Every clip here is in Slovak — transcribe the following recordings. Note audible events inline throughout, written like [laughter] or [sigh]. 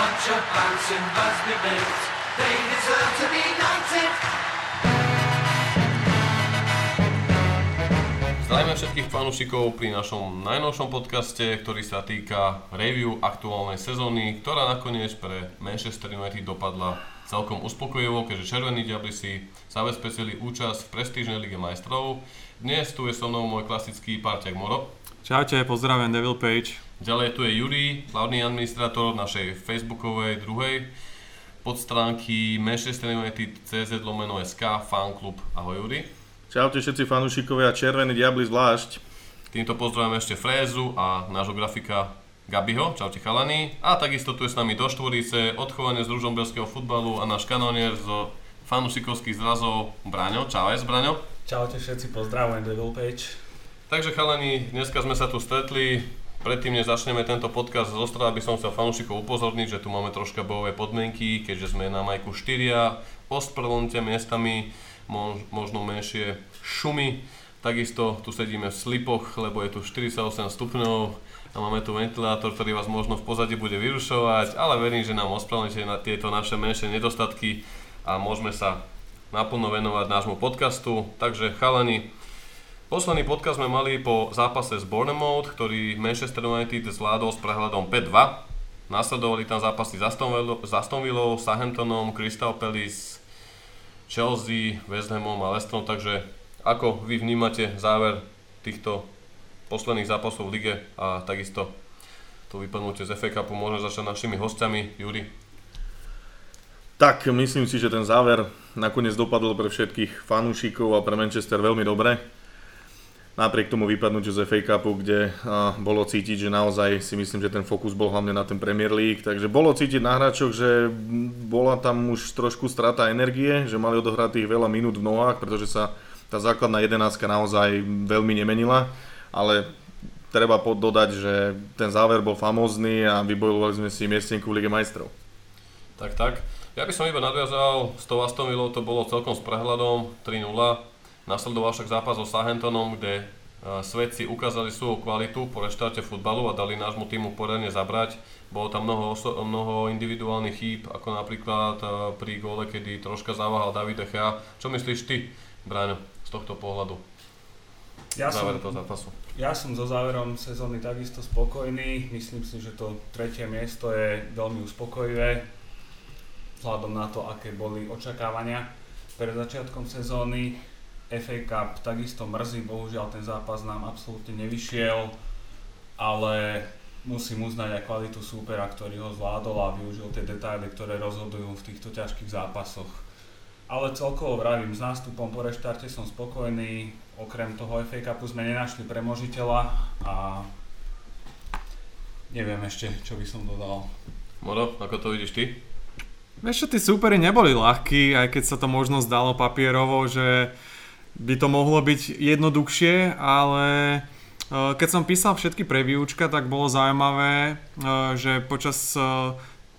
bunch of bouncing Busby Bills. They deserve to be knighted. Zdravíme všetkých fanúšikov pri našom najnovšom podcaste, ktorý sa týka review aktuálnej sezóny, ktorá nakoniec pre Manchester United dopadla celkom uspokojivo, keďže Červení diabli si zabezpečili účasť v prestížnej lige majstrov. Dnes tu je so mnou môj klasický parťak Moro. Čaute, pozdravujem Devil Page. Ďalej tu je Juri, hlavný administrátor našej facebookovej druhej podstránky Manchester United CZ lomeno SK fanklub. Ahoj Juri. Čaute všetci fanúšikovia, červení diabli zvlášť. Týmto pozdravujem ešte Frézu a nášho grafika Gabiho, čaute chalani. A takisto tu je s nami do štvorice, odchovanie z ružomberského futbalu a náš kanonier zo fanúšikovských zrazov Braňo. Čau, Braňo. Čaute všetci, pozdravujem Devil Page. Takže chalani, dneska sme sa tu stretli. Predtým, než začneme tento podcast z Ostrava, by som chcel fanúšikov upozorniť, že tu máme troška bojové podmienky, keďže sme na majku 4, ospravedlňte miestami, mož, možno menšie šumy. Takisto tu sedíme v slipoch, lebo je tu 48 stupňov a máme tu ventilátor, ktorý vás možno v pozadí bude vyrušovať, ale verím, že nám ospravedlníte na tieto naše menšie nedostatky a môžeme sa naplno venovať nášmu podcastu. Takže chalani, posledný podcast sme mali po zápase s Bournemouth, ktorý Manchester United zvládol s prehľadom 5-2. Nasledovali tam zápasy s Aston Villou, Southamptonom, Crystal Palace, Chelsea, West Hamom a Leicesterom, takže ako vy vnímate záver týchto posledných zápasov v lige a takisto to vypadnutie z FA Cupu môžeme začať našimi hostiami. Juri. Tak, myslím si, že ten záver nakoniec dopadol pre všetkých fanúšikov a pre Manchester veľmi dobre. Napriek tomu vypadnutiu z FA Cupu, kde a, bolo cítiť, že naozaj si myslím, že ten fokus bol hlavne na ten Premier League, takže bolo cítiť na hráčoch, že bola tam už trošku strata energie, že mali odohratých veľa minút v nohách, pretože sa tá základná jedenáctka naozaj veľmi nemenila ale treba dodať, že ten záver bol famózny a vybojovali sme si miestenku v Lige majstrov. Tak, tak. Ja by som iba nadviazal, s tou Aston Villou to bolo celkom s prehľadom 3-0. Nasledoval však zápas so Southamptonom, kde svedci ukázali svoju kvalitu po reštarte futbalu a dali nášmu týmu poriadne zabrať. Bolo tam mnoho, oso- mnoho individuálnych chýb, ako napríklad pri gole, kedy troška zaváhal David Echea. Čo myslíš ty, Bráňo, z tohto pohľadu? Ja som, toho zápasu. ja som so záverom sezóny takisto spokojný. Myslím si, že to tretie miesto je veľmi uspokojivé vzhľadom na to, aké boli očakávania pred začiatkom sezóny. FA Cup takisto mrzí, bohužiaľ ten zápas nám absolútne nevyšiel, ale musím uznať aj kvalitu súpera, ktorý ho zvládol a využil tie detaily, ktoré rozhodujú v týchto ťažkých zápasoch. Ale celkovo vravím, s nástupom po reštarte som spokojný, okrem toho FA Cupu sme nenašli premožiteľa a neviem ešte, čo by som dodal. Moro, ako to vidíš ty? Vieš čo, tí súperi neboli ľahkí, aj keď sa to možno zdalo papierovo, že by to mohlo byť jednoduchšie, ale e, keď som písal všetky previewčka, tak bolo zaujímavé, e, že počas e,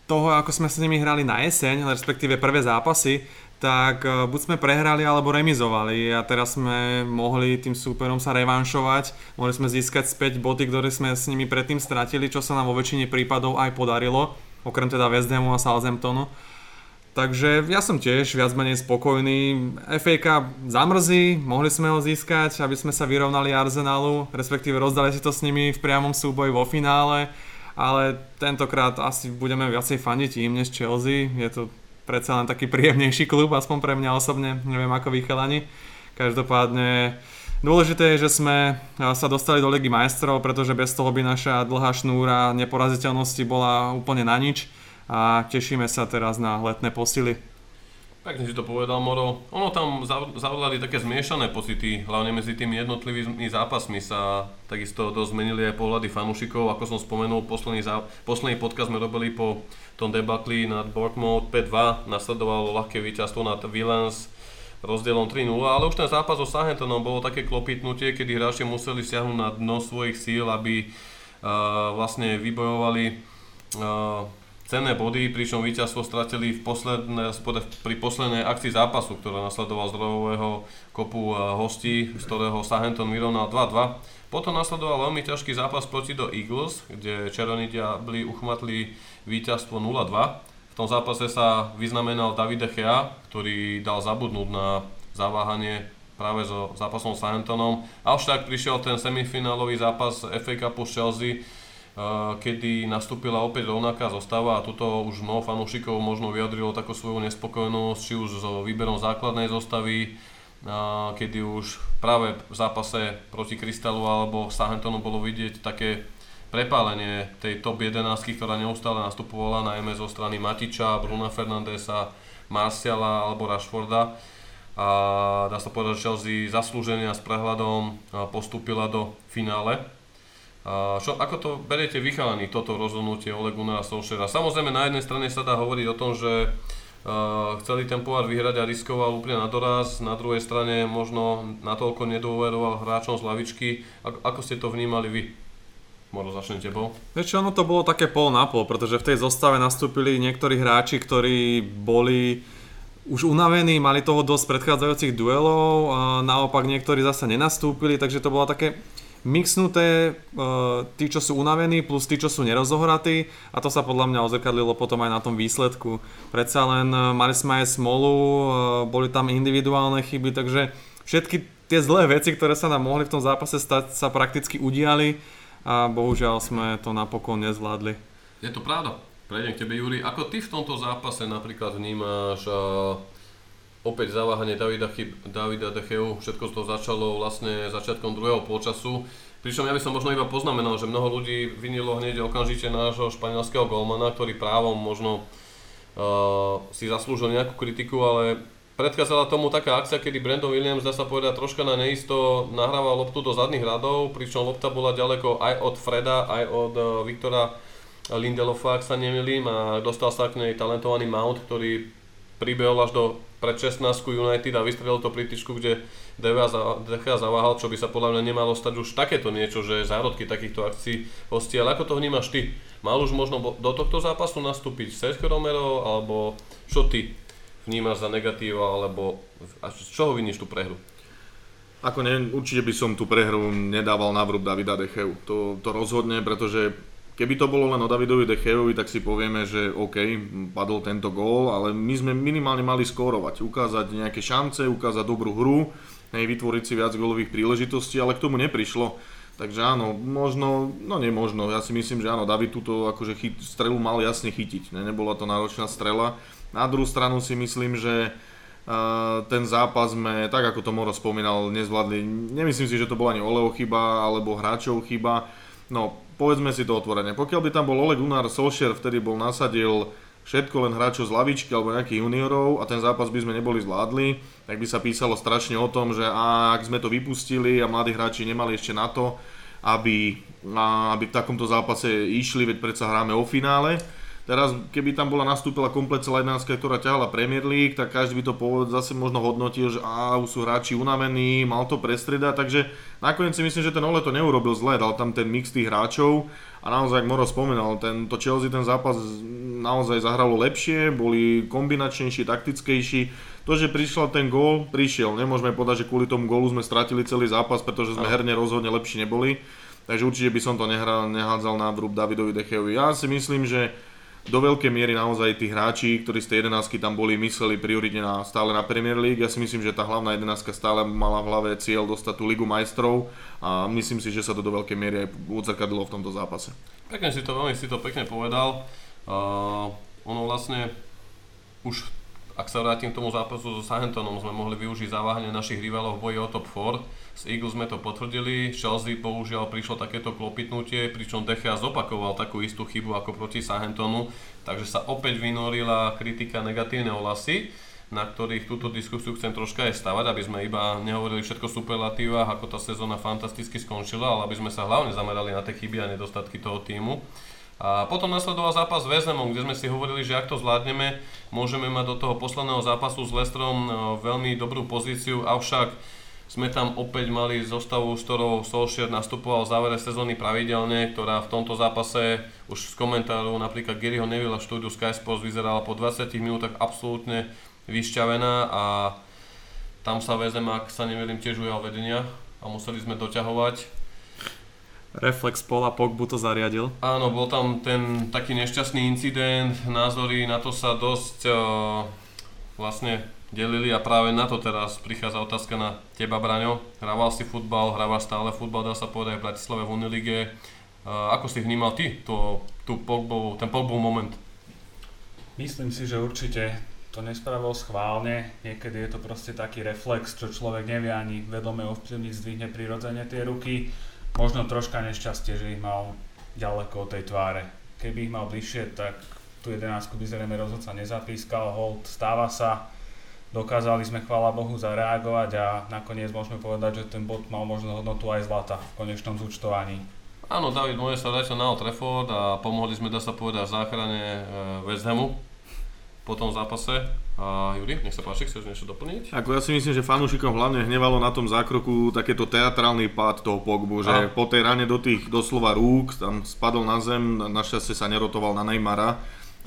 toho, ako sme s nimi hrali na jeseň, respektíve prvé zápasy, tak buď sme prehrali alebo remizovali. A teraz sme mohli tým súperom sa revanšovať, mohli sme získať späť boty, ktoré sme s nimi predtým stratili, čo sa nám vo väčšine prípadov aj podarilo, okrem teda West Hamu a Southamptonu. Takže ja som tiež viac menej spokojný. FA zamrzí, mohli sme ho získať, aby sme sa vyrovnali Arsenalu, respektíve rozdali si to s nimi v priamom súboji vo finále, ale tentokrát asi budeme viacej fandiť im než Chelsea. Je to predsa len taký príjemnejší klub, aspoň pre mňa osobne, neviem ako vy chalani. Každopádne dôležité je, že sme sa dostali do Ligy majstrov, pretože bez toho by naša dlhá šnúra neporaziteľnosti bola úplne na nič a tešíme sa teraz na letné posily. Pekne si to povedal, Moro. Ono tam zavládali také zmiešané pocity, hlavne medzi tými jednotlivými zápasmi sa takisto dosť zmenili aj pohľady fanúšikov. Ako som spomenul, posledný, zá... posledný podcast sme robili po tom debakli nad Bournemouth 5-2, nasledovalo ľahké víťazstvo nad Villans rozdielom 3-0, ale už ten zápas so Southamptonom bolo také klopitnutie, kedy hráči museli siahnuť na dno svojich síl, aby uh, vlastne vybojovali uh, cenné body, pričom víťazstvo stratili v posledné, pri poslednej akcii zápasu, ktorá nasledoval z zdrojového kopu hostí, z ktorého Sahenton vyrovnal 2-2. Potom nasledoval veľmi ťažký zápas proti do Eagles, kde Červení diabli uchmatli víťazstvo 0-2. V tom zápase sa vyznamenal David Echea, ktorý dal zabudnúť na zaváhanie práve so zápasom s Southamptonom. Avšak prišiel ten semifinálový zápas FA Cupu s Chelsea, kedy nastúpila opäť rovnaká zostava a tuto už mnoho fanúšikov možno vyjadrilo takú svoju nespokojnosť, či už so výberom základnej zostavy, kedy už práve v zápase proti Krystalu alebo Southamptonu bolo vidieť také prepálenie tej top 11, ktorá neustále nastupovala najmä zo strany Matiča, Bruna Fernandesa, Marciala alebo Rashforda. A dá sa povedať, že Chelsea zaslúženia s prehľadom postúpila do finále a čo, ako to beriete vychalaní, toto rozhodnutie Ole Gunnara Solskjaera? Samozrejme na jednej strane sa dá hovoriť o tom, že uh, chceli ten pohár vyhrať a riskoval úplne na doraz, na druhej strane možno natoľko nedôveroval hráčom z lavičky. Ako, ako ste to vnímali vy? Moro, začnem tebou. Vieš ono to bolo také pol na pol, pretože v tej zostave nastúpili niektorí hráči, ktorí boli už unavení, mali toho dosť predchádzajúcich duelov, a naopak niektorí zase nenastúpili, takže to bolo také mixnuté uh, tí, čo sú unavení, plus tí, čo sú nerozohratí a to sa podľa mňa ozrkadlilo potom aj na tom výsledku. Predsa len uh, mali sme aj smolu, uh, boli tam individuálne chyby, takže všetky tie zlé veci, ktoré sa nám mohli v tom zápase stať, sa prakticky udiali a bohužiaľ sme to napokon nezvládli. Je to pravda. Prejdem k tebe, Juri. Ako ty v tomto zápase napríklad vnímaš uh opäť zaváhanie Davida, Chyb, Davida Decheu, všetko to začalo vlastne začiatkom druhého polčasu. Pričom ja by som možno iba poznamenal, že mnoho ľudí vinilo hneď okamžite nášho španielského golmana, ktorý právom možno uh, si zaslúžil nejakú kritiku, ale predchádzala tomu taká akcia, kedy Brandon Williams, dá sa povedať, troška na neisto nahrával loptu do zadných radov, pričom lopta bola ďaleko aj od Freda, aj od uh, Viktora Lindelofa, ak sa nemýlim, a dostal sa k nej talentovaný Mount, ktorý pribehol až do pred 16 United a vystrelil to pri tyčku, kde Dechea zaváhal, čo by sa podľa mňa nemalo stať už takéto niečo, že zárodky takýchto akcií hostí. Ale ako to vnímaš ty? Mal už možno do tohto zápasu nastúpiť Sergio Romero, alebo čo ty vnímaš za negatíva, alebo z čoho viníš tú prehru? Ako ne, určite by som tú prehru nedával na vrúb Davida Decheu. To, to rozhodne, pretože Keby to bolo len o Davidovi Dechejovi, tak si povieme, že OK, padol tento gól, ale my sme minimálne mali skórovať, ukázať nejaké šance, ukázať dobrú hru, hej, vytvoriť si viac gólových príležitostí, ale k tomu neprišlo. Takže áno, možno, no nemožno, ja si myslím, že áno, David túto akože chyt, strelu mal jasne chytiť, ne, nebola to náročná strela. Na druhú stranu si myslím, že ten zápas sme, tak ako to Moro spomínal, nezvládli. Nemyslím si, že to bola ani Oleo chyba alebo hráčov chyba. No, povedzme si to otvorene, pokiaľ by tam bol Ole Gunnar Solskjaer, vtedy bol nasadil všetko len hráčov z lavičky alebo nejakých juniorov a ten zápas by sme neboli zvládli, tak by sa písalo strašne o tom, že ak sme to vypustili a mladí hráči nemali ešte na to, aby, aby v takomto zápase išli, veď predsa hráme o finále, Teraz, keby tam bola nastúpila komplet celá 11, ktorá ťahala Premier League, tak každý by to poved, zase možno hodnotil, že už sú hráči unavení, mal to prestriedať, takže nakoniec si myslím, že ten Ole to neurobil zle, dal tam ten mix tých hráčov a naozaj, ako Moro spomenal, tento Chelsea ten zápas naozaj zahralo lepšie, boli kombinačnejší, taktickejší. To, že prišiel ten gól, prišiel. Nemôžeme povedať, že kvôli tomu gólu sme stratili celý zápas, pretože sme herne rozhodne lepší neboli. Takže určite by som to nehral, nehádzal na vrúb Davidovi Dechejovi. Ja si myslím, že do veľkej miery naozaj tí hráči, ktorí z tej 11 tam boli, mysleli prioritne na, stále na Premier League. Ja si myslím, že tá hlavná 11 stále mala v hlave cieľ dostať tú Ligu majstrov a myslím si, že sa to do veľkej miery aj odzrkadilo v tomto zápase. Pekne si to, veľmi si to pekne povedal. Uh, ono vlastne už ak sa vrátim k tomu zápasu so Southamptonom, sme mohli využiť zaváhanie našich rivalov v boji o top 4. S Eagles sme to potvrdili, Chelsea bohužiaľ prišlo takéto klopitnutie, pričom Dechea zopakoval takú istú chybu ako proti Southamptonu, takže sa opäť vynorila kritika negatívne ohlasy na ktorých túto diskusiu chcem troška aj stavať, aby sme iba nehovorili všetko superlatívach, ako tá sezóna fantasticky skončila, ale aby sme sa hlavne zamerali na tie chyby a nedostatky toho týmu. A potom nasledoval zápas s Vezemom, kde sme si hovorili, že ak to zvládneme, môžeme mať do toho posledného zápasu s Lestrom e, veľmi dobrú pozíciu, avšak sme tam opäť mali zostavu, s ktorou Solskjaer nastupoval v závere sezóny pravidelne, ktorá v tomto zápase už z komentárov napríklad Garyho Neville v štúdiu Sky Sports vyzerala po 20 minútach absolútne vyšťavená a tam sa väzem, ak sa nemýlim, tiež ujal vedenia a museli sme doťahovať. Reflex Pola Pogbu to zariadil. Áno, bol tam ten taký nešťastný incident, názory na to sa dosť uh, vlastne delili a práve na to teraz prichádza otázka na teba, Braňo. Hrával si futbal, hrávaš stále futbal, dá sa povedať v Bratislave v Unilige. Ako si vnímal ty to, tú Pogbov, ten Pogbov moment? Myslím si, že určite to nespravil schválne. Niekedy je to proste taký reflex, čo človek nevie ani vedome ovplyvniť, zdvihne prirodzene tie ruky. Možno troška nešťastie, že ich mal ďaleko od tej tváre. Keby ich mal bližšie, tak tú 11 by zrejme rozhodca nezapískal, hold, stáva sa dokázali sme, chvála Bohu, zareagovať a nakoniec môžeme povedať, že ten bod mal možno hodnotu aj zlata v konečnom zúčtovaní. Áno, David Moje sa vrátil na Old Trafford a pomohli sme, dá sa povedať, v záchrane e, West Hamu po tom zápase. A Juri, nech sa páči, chceš niečo doplniť? Ako ja si myslím, že fanúšikom hlavne hnevalo na tom zákroku takéto teatrálny pád toho Pogbu, že Aha. po tej rane do tých doslova rúk tam spadol na zem, našťastie sa nerotoval na Neymara,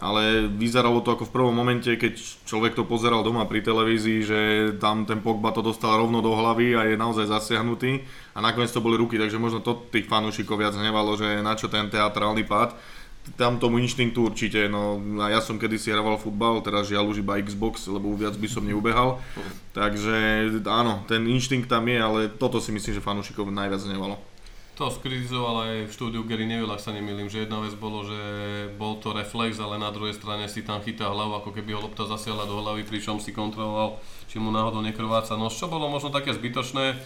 ale vyzeralo to ako v prvom momente, keď človek to pozeral doma pri televízii, že tam ten Pogba to dostal rovno do hlavy a je naozaj zasiahnutý a nakoniec to boli ruky, takže možno to tých fanúšikov viac hnevalo, že na čo ten teatrálny pád. Tam tomu inštinktu určite, no a ja som kedysi hrával futbal, teraz žiaľ už iba Xbox, lebo viac by som neubehal. Takže áno, ten inštinkt tam je, ale toto si myslím, že fanúšikov najviac hnevalo. To skritizoval aj v štúdiu Gary Neville, ak sa nemýlim, že jedna vec bolo, že bol to reflex, ale na druhej strane si tam chytá hlavu, ako keby ho lopta zasiahla do hlavy, pričom si kontroloval, či mu náhodou nekrváca nos, čo bolo možno také zbytočné.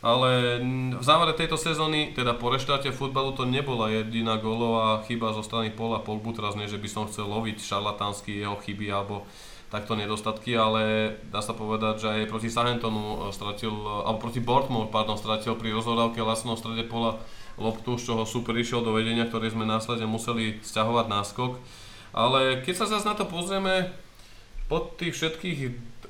Ale v závere tejto sezóny, teda po reštáte futbalu, to nebola jediná gólová chyba zo strany Paula Pogbu, teraz nie, že by som chcel loviť šarlatánsky jeho chyby alebo takto nedostatky, ale dá sa povedať, že aj proti Sahentonu stratil, alebo proti Bournemouth, pardon, stratil pri rozhodávke Lasno v strede pola loptu, z čoho super išiel do vedenia, ktoré sme následne museli stiahovať náskok. Ale keď sa zase na to pozrieme, po tých všetkých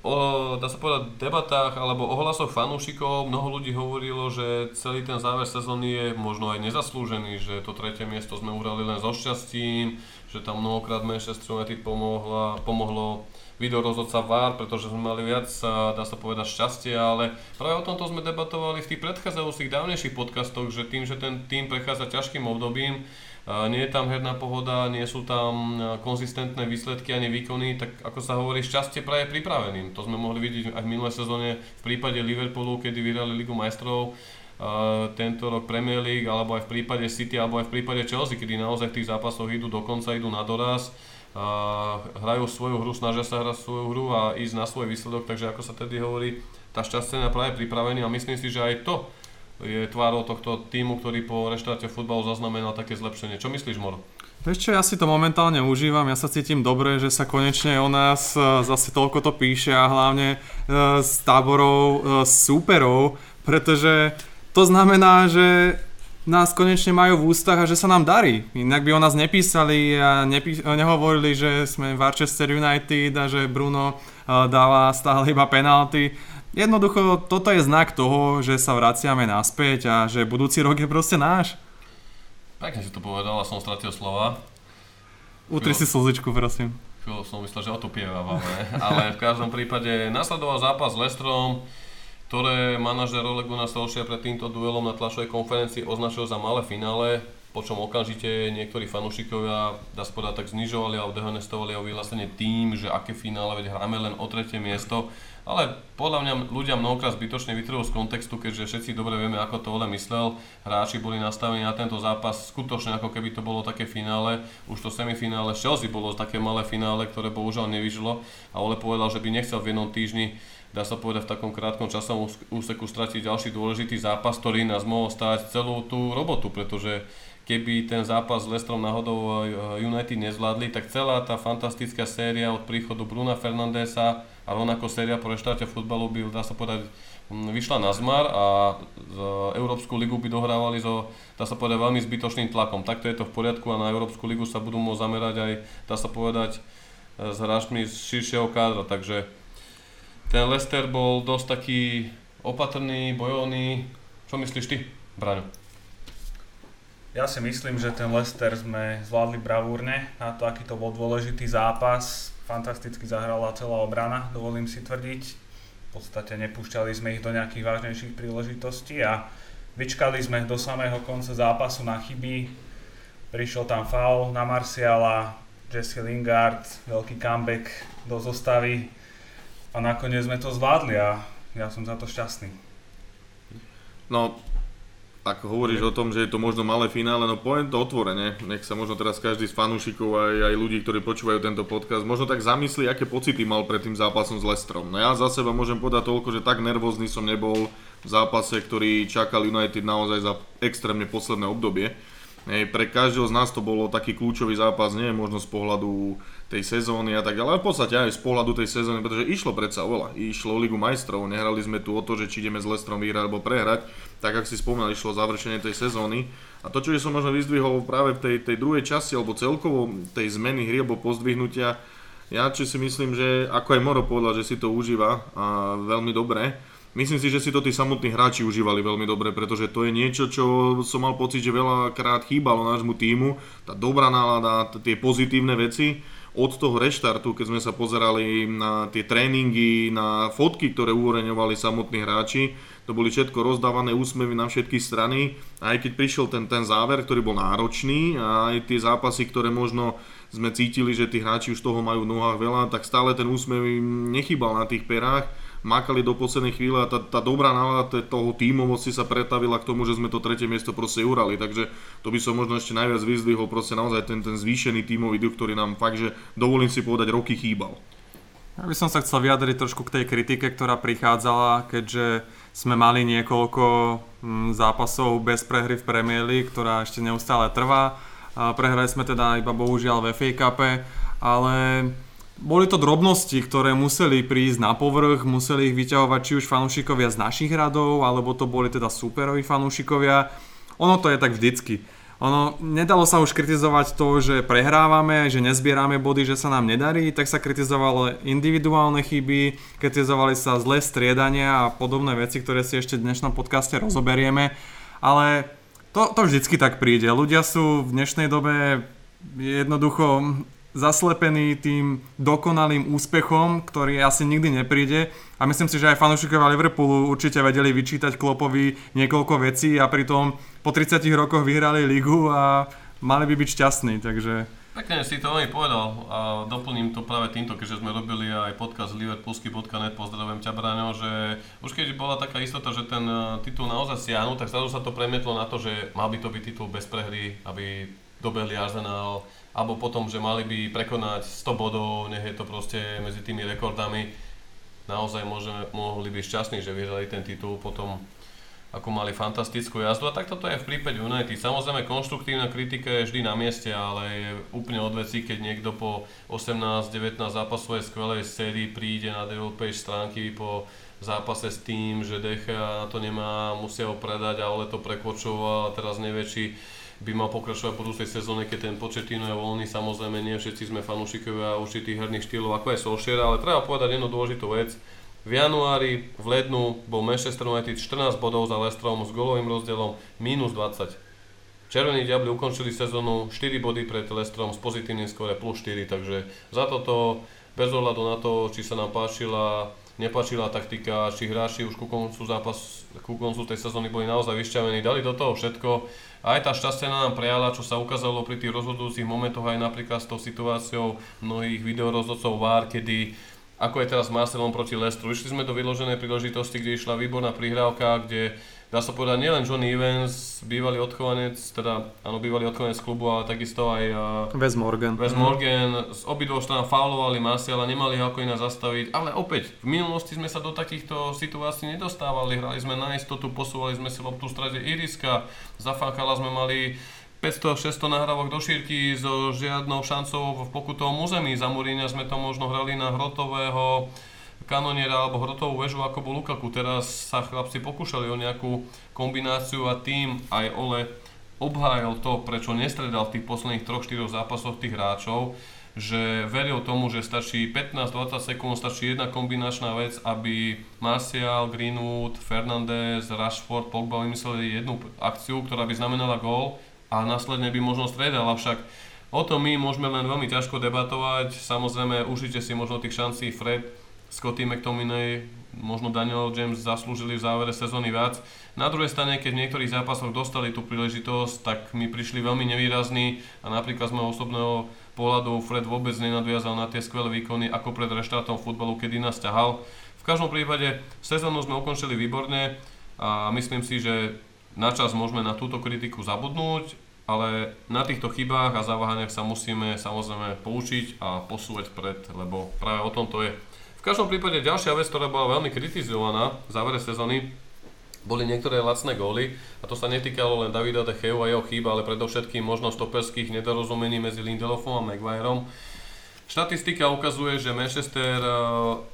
o, dá sa povedať, debatách alebo ohlasoch fanúšikov mnoho ľudí hovorilo, že celý ten záver sezóny je možno aj nezaslúžený, že to tretie miesto sme uhrali len so šťastím, že tam mnohokrát Manchester United pomohla, pomohlo videorozhodca VAR, pretože sme mali viac, a dá sa povedať, šťastia, ale práve o tomto sme debatovali v tých predchádzajúcich dávnejších podcastoch, že tým, že ten tým prechádza ťažkým obdobím, a nie je tam herná pohoda, nie sú tam konzistentné výsledky ani výkony, tak ako sa hovorí, šťastie praje pripraveným. To sme mohli vidieť aj v minulej sezóne v prípade Liverpoolu, kedy vyhrali Ligu majstrov, tento rok Premier League, alebo aj v prípade City, alebo aj v prípade Chelsea, kedy naozaj v tých zápasoch idú dokonca, idú na doraz, hrajú svoju hru, snažia sa hrať svoju hru a ísť na svoj výsledok, takže ako sa tedy hovorí, tá šťastie na práve pripravený a myslím si, že aj to je tvárou tohto týmu, ktorý po reštáte futbalu zaznamenal také zlepšenie. Čo myslíš, Moro? Vieš čo, ja si to momentálne užívam, ja sa cítim dobre, že sa konečne o nás e, zase toľko to píše a hlavne e, z táborov e, súperov, pretože to znamená, že nás konečne majú v ústach a že sa nám darí. Inak by o nás nepísali a nepí- nehovorili, že sme Manchester United a že Bruno dáva stále iba penalty. Jednoducho, toto je znak toho, že sa vraciame naspäť a že budúci rok je proste náš. Pekne si to povedal a som stratil slova. Utri si slzičku, prosím. Chvíľu som myslel, že otupievávame, ale v každom prípade nasledoval zápas s Lestrom, ktoré manažer Ole Gunnar Solskjaer pred týmto duelom na tlačovej konferencii označil za malé finále, počom okamžite niektorí fanúšikovia, dá sa tak znižovali alebo dehonestovali o vyhlásenie tým, že aké finále, veď hráme len o tretie miesto. Ale podľa mňa ľudia mnohokrát zbytočne vytrhujú z kontextu, keďže všetci dobre vieme, ako to Ole myslel. Hráči boli nastavení na tento zápas skutočne ako keby to bolo také finále. Už to semifinále Chelsea bolo také malé finále, ktoré bohužiaľ nevyžilo. A Ole povedal, že by nechcel v jednom týždni dá sa povedať v takom krátkom časovom úseku stratiť ďalší dôležitý zápas, ktorý nás mohol stáť celú tú robotu, pretože keby ten zápas s Lestrom náhodou United nezvládli, tak celá tá fantastická séria od príchodu Bruna Fernandesa a rovnako séria po reštáte futbalu by, dá sa povedať, vyšla na zmar a z Európsku ligu by dohrávali so, dá sa povedať, veľmi zbytočným tlakom. Takto je to v poriadku a na Európsku ligu sa budú môcť zamerať aj, dá sa povedať, s hráčmi z širšieho kádra, takže ten Leicester bol dosť taký opatrný, bojovný. Čo myslíš ty, Braňo? Ja si myslím, že ten Leicester sme zvládli bravúrne na to, aký to bol dôležitý zápas. Fantasticky zahrala celá obrana, dovolím si tvrdiť. V podstate nepúšťali sme ich do nejakých vážnejších príležitostí a vyčkali sme do samého konca zápasu na chyby. Prišiel tam foul na Marciala, Jesse Lingard, veľký comeback do zostavy a nakoniec sme to zvládli a ja som za to šťastný. No, ako hovoríš o tom, že je to možno malé finále, no poviem to otvorene, nech sa možno teraz každý z fanúšikov aj, aj ľudí, ktorí počúvajú tento podcast, možno tak zamyslí, aké pocity mal pred tým zápasom s Lestrom. No ja za seba môžem povedať toľko, že tak nervózny som nebol v zápase, ktorý čakal United naozaj za extrémne posledné obdobie. Hej, pre každého z nás to bolo taký kľúčový zápas, nie možno z pohľadu tej sezóny a tak ďalej, ale v podstate aj z pohľadu tej sezóny, pretože išlo predsa oveľa. Išlo o Ligu majstrov, nehrali sme tu o to, že či ideme s Lestrom vyhrať alebo prehrať, tak ako si spomínal, išlo završenie tej sezóny. A to, čo som možno vyzdvihol práve v tej, tej druhej časti, alebo celkovo tej zmeny hry alebo pozdvihnutia, ja či si myslím, že ako aj Moro povedal, že si to užíva a veľmi dobre, Myslím si, že si to tí samotní hráči užívali veľmi dobre, pretože to je niečo, čo som mal pocit, že veľakrát chýbalo nášmu týmu. Tá dobrá nálada, tie pozitívne veci od toho reštartu, keď sme sa pozerali na tie tréningy, na fotky, ktoré uvoreňovali samotní hráči, to boli všetko rozdávané úsmevy na všetky strany. Aj keď prišiel ten, ten záver, ktorý bol náročný a aj tie zápasy, ktoré možno sme cítili, že tí hráči už toho majú v nohách veľa, tak stále ten úsmev im nechybal na tých perách makali do poslednej chvíle a tá, tá dobrá nálada toho tímovosti sa pretavila k tomu, že sme to tretie miesto proste urali. Takže to by som možno ešte najviac vyzdvihol proste naozaj ten, ten zvýšený tímový duch, ktorý nám fakt, že dovolím si povedať, roky chýbal. Ja by som sa chcel vyjadriť trošku k tej kritike, ktorá prichádzala, keďže sme mali niekoľko mm, zápasov bez prehry v Premier League, ktorá ešte neustále trvá. Prehrali sme teda iba bohužiaľ v FA Cup, ale boli to drobnosti, ktoré museli prísť na povrch, museli ich vyťahovať či už fanúšikovia z našich radov, alebo to boli teda superoví fanúšikovia. Ono to je tak vždycky. Ono, nedalo sa už kritizovať to, že prehrávame, že nezbierame body, že sa nám nedarí, tak sa kritizovalo individuálne chyby, kritizovali sa zlé striedania a podobné veci, ktoré si ešte v dnešnom podcaste rozoberieme. Ale to, to vždycky tak príde. Ľudia sú v dnešnej dobe jednoducho zaslepený tým dokonalým úspechom, ktorý asi nikdy nepríde. A myslím si, že aj fanúšikovia Liverpoolu určite vedeli vyčítať Klopovi niekoľko vecí a pritom po 30 rokoch vyhrali ligu a mali by byť šťastní, takže... Pekne si to veľmi povedal a doplním to práve týmto, keďže sme robili aj podcast liverpoolsky.net, pozdravujem ťa Braňo, že už keď bola taká istota, že ten e, titul naozaj siahnu, tak zrazu sa to premietlo na to, že mal by to byť titul bez prehry, aby dobehli Arsenal, alebo potom, že mali by prekonať 100 bodov, nech je to proste medzi tými rekordami. Naozaj môžeme, mohli byť šťastní, že vyhrali ten titul potom ako mali fantastickú jazdu a takto to je v prípade United. Samozrejme konštruktívna kritika je vždy na mieste, ale je úplne od veci, keď niekto po 18-19 zápasovej skvelej sérii príde na devel page stránky po zápase s tým, že Decha na to nemá, musia ho predať a Ole to prekočoval a teraz nevie, či by mal pokračovať po budúcej sezóne, keď ten Početino je voľný. Samozrejme, nie všetci sme fanúšikovia určitých herných štýlov, ako je Solskjaer, ale treba povedať jednu dôležitú vec. V januári, v lednu bol Manchester United 14 bodov za Lestrom s golovým rozdielom minus 20. Červení diabli ukončili sezónu 4 body pred Lestrom s pozitívnym skore plus 4, takže za toto, bez ohľadu na to, či sa nám páčila nepáčila taktika, či hráči už ku koncu, zápas, ku koncu tej sezóny boli naozaj vyšťavení, dali do toho všetko. Aj tá šťastie nám prejala, čo sa ukázalo pri tých rozhodujúcich momentoch, aj napríklad s tou situáciou mnohých videorozhodcov VAR, kedy ako je teraz Marcelom proti Lestru. Išli sme do vyloženej príležitosti, kde išla výborná prihrávka, kde dá sa povedať nielen Johnny Evans, bývalý odchovanec, teda áno, bývalý odchovanec klubu, ale takisto aj uh, Wes Morgan. Wes Morgan, z obidvoch strán faulovali Marciala, nemali ho ako iná zastaviť, ale opäť, v minulosti sme sa do takýchto situácií nedostávali, hrali sme na istotu, posúvali sme si loptu v strede iriska, za Fakala sme mali 500-600 nahrávok do šírky so žiadnou šancou v pokutovom území. Za Muríňa sme to možno hrali na hrotového kanoniera alebo hrotovú väžu ako bol Lukaku. Teraz sa chlapci pokúšali o nejakú kombináciu a tým aj Ole obhájil to, prečo nestredal v tých posledných 3-4 zápasoch tých hráčov, že veril tomu, že stačí 15-20 sekúnd, stačí jedna kombinačná vec, aby Martial, Greenwood, Fernandez, Rashford, Pogba vymysleli jednu akciu, ktorá by znamenala gól a následne by možno striedal, avšak o tom my môžeme len veľmi ťažko debatovať. Samozrejme, užite si možno tých šancí Fred, Scotty McTominay, možno Daniel James zaslúžili v závere sezóny viac. Na druhej strane, keď v niektorých zápasoch dostali tú príležitosť, tak mi prišli veľmi nevýrazní a napríklad z môjho osobného pohľadu Fred vôbec nenadviazal na tie skvelé výkony ako pred reštartom futbalu, kedy nás ťahal. V každom prípade sezónu sme ukončili výborne a myslím si, že načas môžeme na túto kritiku zabudnúť, ale na týchto chybách a zaváhaniach sa musíme samozrejme poučiť a posúvať pred, lebo práve o tom to je. V každom prípade ďalšia vec, ktorá bola veľmi kritizovaná v závere sezóny, boli niektoré lacné góly a to sa netýkalo len Davida De Gea a jeho chýba, ale predovšetkým možno stoperských nedorozumení medzi Lindelofom a Maguireom. Štatistika ukazuje, že Manchester eh,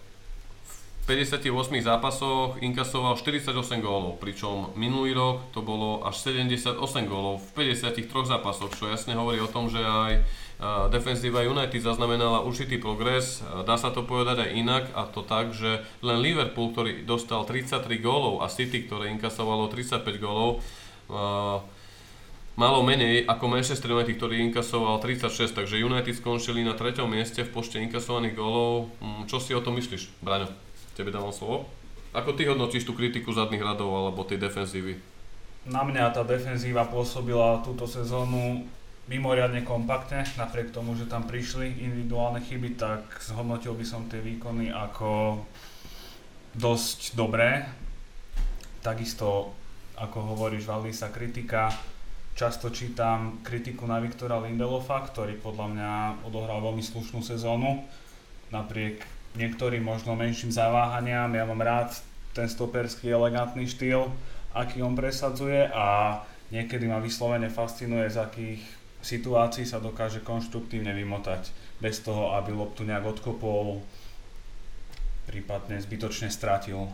v 58 zápasoch inkasoval 48 gólov, pričom minulý rok to bolo až 78 gólov v 53 zápasoch, čo jasne hovorí o tom, že aj defenzíva United zaznamenala určitý progres. Dá sa to povedať aj inak a to tak, že len Liverpool, ktorý dostal 33 gólov a City, ktoré inkasovalo 35 gólov, malo menej ako Manchester United, ktorý inkasoval 36, takže United skončili na treťom mieste v počte inkasovaných gólov. Mm, čo si o tom myslíš, Braňo? Tebe dávam slovo. Ako ty hodnotíš tú kritiku zadných radov alebo tej defenzívy? Na mňa tá defenzíva pôsobila túto sezónu mimoriadne kompaktne, napriek tomu, že tam prišli individuálne chyby, tak zhodnotil by som tie výkony ako dosť dobré. Takisto, ako hovoríš, valí sa kritika. Často čítam kritiku na Viktora Lindelofa, ktorý podľa mňa odohral veľmi slušnú sezónu. Napriek niektorým možno menším zaváhaniam, ja mám rád ten stoperský elegantný štýl, aký on presadzuje a niekedy ma vyslovene fascinuje, z akých situácií sa dokáže konštruktívne vymotať bez toho, aby loptu nejak odkopol, prípadne zbytočne stratil.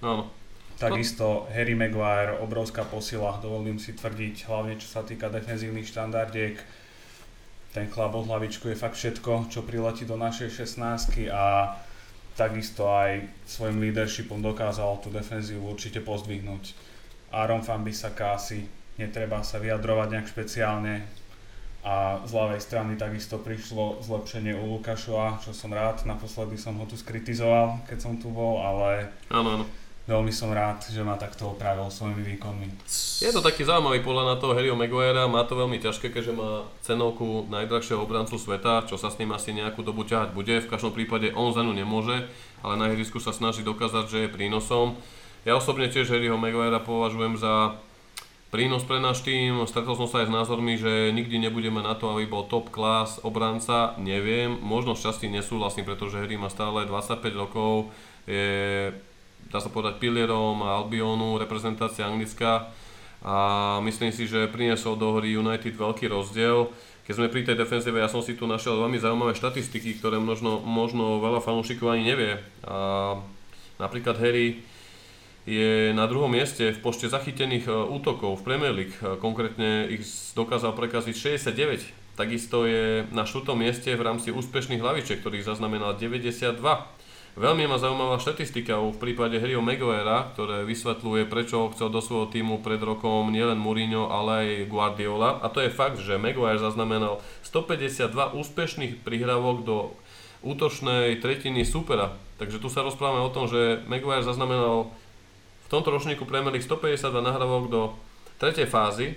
No. Takisto Harry Maguire, obrovská posila, dovolím si tvrdiť, hlavne čo sa týka defenzívnych štandardiek. Ten chlap od hlavičku je fakt všetko, čo priletí do našej 16 a takisto aj svojim leadershipom dokázal tú defenzívu určite pozdvihnúť. Aaron Fambisaka asi netreba sa vyjadrovať nejak špeciálne. A z ľavej strany takisto prišlo zlepšenie u Lukašova, čo som rád, naposledy som ho tu skritizoval, keď som tu bol, ale áno, áno. veľmi som rád, že ma takto opravil svojimi výkonmi. Je to taký zaujímavý pohľad na toho Harryho Maguirea, má to veľmi ťažké, keďže má cenovku najdrahšieho obrancu sveta, čo sa s ním asi nejakú dobu ťahať bude. V každom prípade on za ňu nemôže, ale na ihrisku sa snaží dokázať, že je prínosom. Ja osobne tiež Harryho Maguirea považujem za prínos pre náš tým. Stretol som sa aj s názormi, že nikdy nebudeme na to, aby bol top class obranca. Neviem, možno šťastí nesúhlasím, pretože Harry má stále 25 rokov, je, dá sa povedať, pilierom Albionu, reprezentácia Anglická a myslím si, že priniesol do hry United veľký rozdiel. Keď sme pri tej defenzíve, ja som si tu našiel veľmi zaujímavé štatistiky, ktoré možno, možno veľa fanúšikov ani nevie. A napríklad Harry je na druhom mieste v počte zachytených e, útokov v Premier League. E, konkrétne ich dokázal prekaziť 69. Takisto je na štvrtom mieste v rámci úspešných hlavičiek, ktorých zaznamenal 92. Veľmi ma zaujímavá štatistika v prípade Harryho Maguirea, ktoré vysvetľuje, prečo chcel do svojho týmu pred rokom nielen Mourinho, ale aj Guardiola. A to je fakt, že Maguire zaznamenal 152 úspešných prihrávok do útočnej tretiny supera. Takže tu sa rozprávame o tom, že Maguire zaznamenal v tomto ročníku League 152 nahrávok do tretej fázy.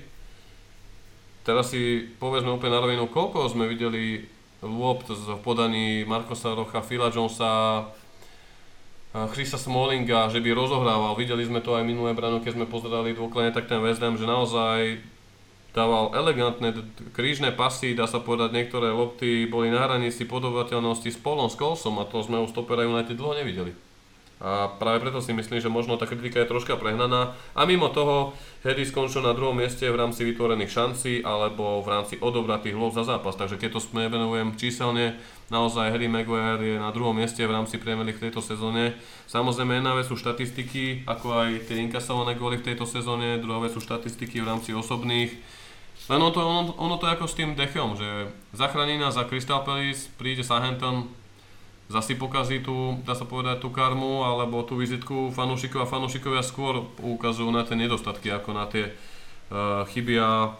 Teraz si povedzme úplne na rovinu, koľko sme videli lopt v podaní Markosa Rocha, Phila Jonesa, Chrisa Smallinga, že by rozohrával. Videli sme to aj minulé brano, keď sme pozerali dôkladne tak ten West Ham, že naozaj dával elegantné krížne pasy, dá sa povedať, niektoré lopty boli na hranici podobateľnosti s Polom, s Colsom a to sme u stopera United dlho nevideli. A práve preto si myslím, že možno tá kritika je troška prehnaná. A mimo toho, Harry skončil na druhom mieste v rámci vytvorených šancí alebo v rámci odobratých lov za zápas. Takže keď to venujem číselne, naozaj Harry Maguire je na druhom mieste v rámci League v tejto sezóne. Samozrejme, jedna vec sú štatistiky, ako aj tie inkasované góly v tejto sezóne, druhá vec sú štatistiky v rámci osobných. Len ono to, ono, ono to je ako s tým Dechom, že zachráni nás za Crystal Palace, príde Southampton, zasi pokazí tú, dá sa povedať, tú karmu alebo tú vizitku fanúšikov a fanúšikovia skôr ukazujú na tie nedostatky ako na tie uh, chyby. A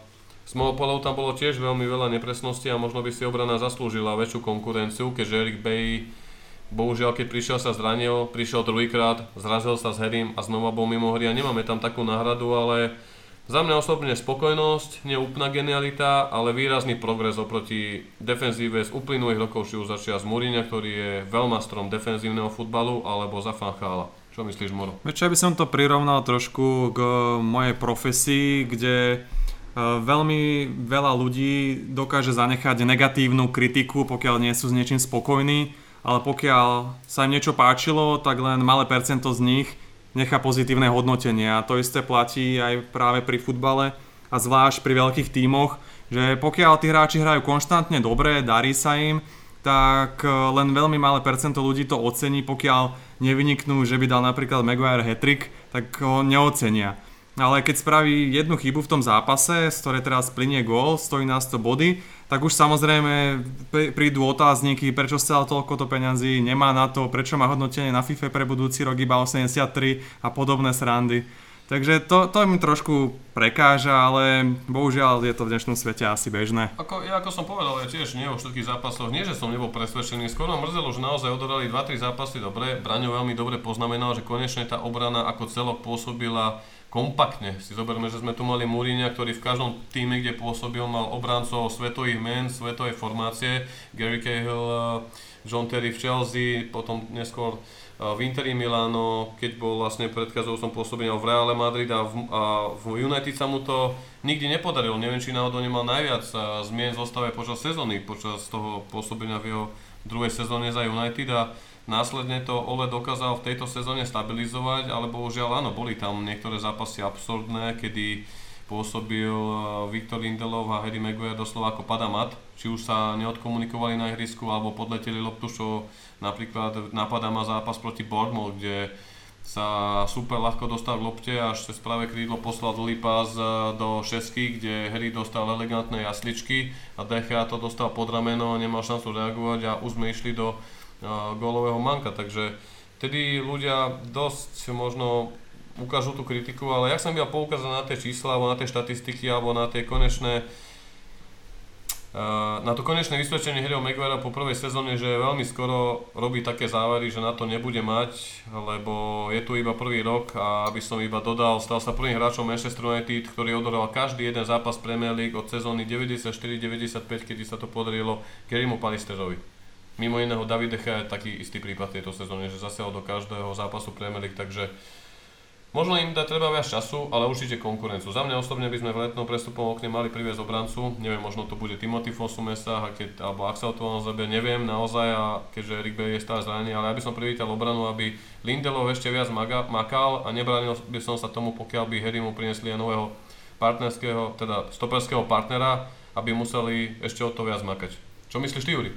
môjho pohľadu tam bolo tiež veľmi veľa nepresností a možno by si obrana zaslúžila väčšiu konkurenciu, keďže Eric Bay bohužiaľ keď prišiel sa zranil, prišiel druhýkrát, zrazil sa s Herím a znova bol mimo hry a nemáme tam takú náhradu, ale za mňa osobne spokojnosť, neúplná genialita, ale výrazný progres oproti defenzíve z uplynulých rokov, či už začia z Mourinha, ktorý je veľmastrom defenzívneho futbalu, alebo za Fanchala. Čo myslíš, Moro? Vieš, by som to prirovnal trošku k mojej profesii, kde e, veľmi veľa ľudí dokáže zanechať negatívnu kritiku, pokiaľ nie sú s niečím spokojní, ale pokiaľ sa im niečo páčilo, tak len malé percento z nich nechá pozitívne hodnotenie a to isté platí aj práve pri futbale a zvlášť pri veľkých tímoch, že pokiaľ tí hráči hrajú konštantne dobre, darí sa im, tak e, len veľmi malé percento ľudí to ocení, pokiaľ nevyniknú, že by dal napríklad Maguire hetrik, tak ho neocenia. Ale keď spraví jednu chybu v tom zápase, z ktorej teraz plinie gól, stojí nás to body, tak už samozrejme prídu otázniky, prečo stál toľko to peňazí, nemá na to, prečo má hodnotenie na FIFA pre budúci rok iba 83 a podobné srandy. Takže to, to mi trošku prekáža, ale bohužiaľ je to v dnešnom svete asi bežné. Ako, ja ako som povedal, ja tiež nie vo všetkých zápasoch, nie že som nebol presvedčený, skôr ma mrzelo, že naozaj odhrali 2-3 zápasy dobre, Braňo veľmi dobre poznamenal, že konečne tá obrana ako celok pôsobila kompaktne. Si zoberme, že sme tu mali Mourinha, ktorý v každom týme, kde pôsobil, mal obrancov svetových men, svetovej formácie. Gary Cahill, eh, John Terry v Chelsea, potom neskôr eh, v Interi Milano, keď bol vlastne predchádzajúcom pôsobenia v Reále Madrid a v, a v United sa mu to nikdy nepodarilo. Neviem, či náhodou nemal najviac eh, zmien zostave počas sezóny, počas toho pôsobenia v jeho druhej sezóne za United a Následne to Ole dokázal v tejto sezóne stabilizovať, ale bohužiaľ áno, boli tam niektoré zápasy absurdné, kedy pôsobil eh, Viktor Lindelov a Harry Maguire doslova ako padamat. Či už sa neodkomunikovali na ihrisku, alebo podleteli loptu, čo napríklad napadá ma zápas proti Bournemouth, kde sa super ľahko dostal k lopte, až cez práve krídlo poslal dlhý pás do šesky, kde Harry dostal elegantné jasličky a Decha to dostal pod rameno, nemal šancu reagovať a už sme išli do gólového manka, takže vtedy ľudia dosť možno ukážu tú kritiku, ale ja som iba poukázať na tie čísla, alebo na tie štatistiky, alebo na tie konečné na to konečné vysvedčenie Harryho Maguirea po prvej sezóne, že veľmi skoro robí také závery, že na to nebude mať, lebo je tu iba prvý rok a aby som iba dodal, stal sa prvým hráčom Manchester United, ktorý odohral každý jeden zápas Premier League od sezóny 94-95, kedy sa to podarilo Garymu Palisterovi. Mimo iného David Decha je taký istý prípad tejto sezóne, že zasiahol do každého zápasu Premier League, takže možno im dá treba viac času, ale určite konkurenciu. Za mňa osobne by sme v letnom prestupom okne mali priviesť obrancu, neviem, možno to bude Timothy Fosu Mesa, keď, alebo Axel Tuanzebe, neviem naozaj, a keďže Rick Bay je stále zranený, ale ja by som privítal obranu, aby Lindelov ešte viac maga, makal a nebránil by som sa tomu, pokiaľ by Harry mu priniesli aj nového partnerského, teda stoperského partnera, aby museli ešte o to viac makať. Čo myslíš ty, Juri?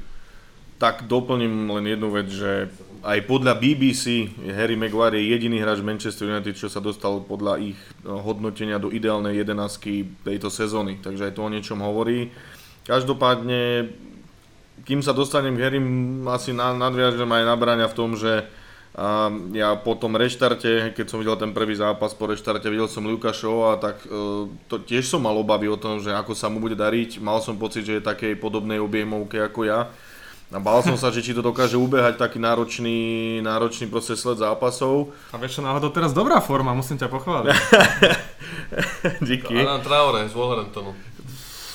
Tak doplním len jednu vec, že aj podľa BBC Harry Maguire je jediný hráč Manchester United, čo sa dostal podľa ich no, hodnotenia do ideálnej jedenáctky tejto sezóny, takže aj to o niečom hovorí. Každopádne, kým sa dostanem k Harry, asi nadviažem aj na Braňa v tom, že a ja po tom reštarte, keď som videl ten prvý zápas po reštarte, videl som Lukášova, tak e, to tiež som mal obavy o tom, že ako sa mu bude dariť. Mal som pocit, že je takej podobnej objemovke ako ja. A bál som sa, že či to dokáže ubehať taký náročný, náročný proces sled zápasov. A vieš čo, náhodou teraz dobrá forma, musím ťa pochváliť. [laughs] Díky. Adam Traore z Wolverhamptonu.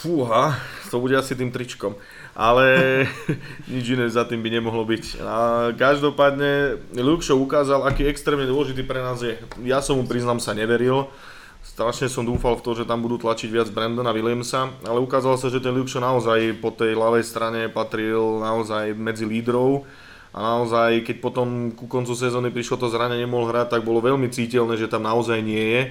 Fúha, to bude asi tým tričkom. Ale [laughs] nič iné za tým by nemohlo byť. A každopádne Luke Show ukázal, aký extrémne dôležitý pre nás je. Ja som mu priznám sa neveril strašne som dúfal v to, že tam budú tlačiť viac Brandona Williamsa, ale ukázalo sa, že ten Luke naozaj po tej ľavej strane patril naozaj medzi lídrov a naozaj, keď potom ku koncu sezóny prišlo to zranenie, nemohol hrať, tak bolo veľmi cítelné, že tam naozaj nie je.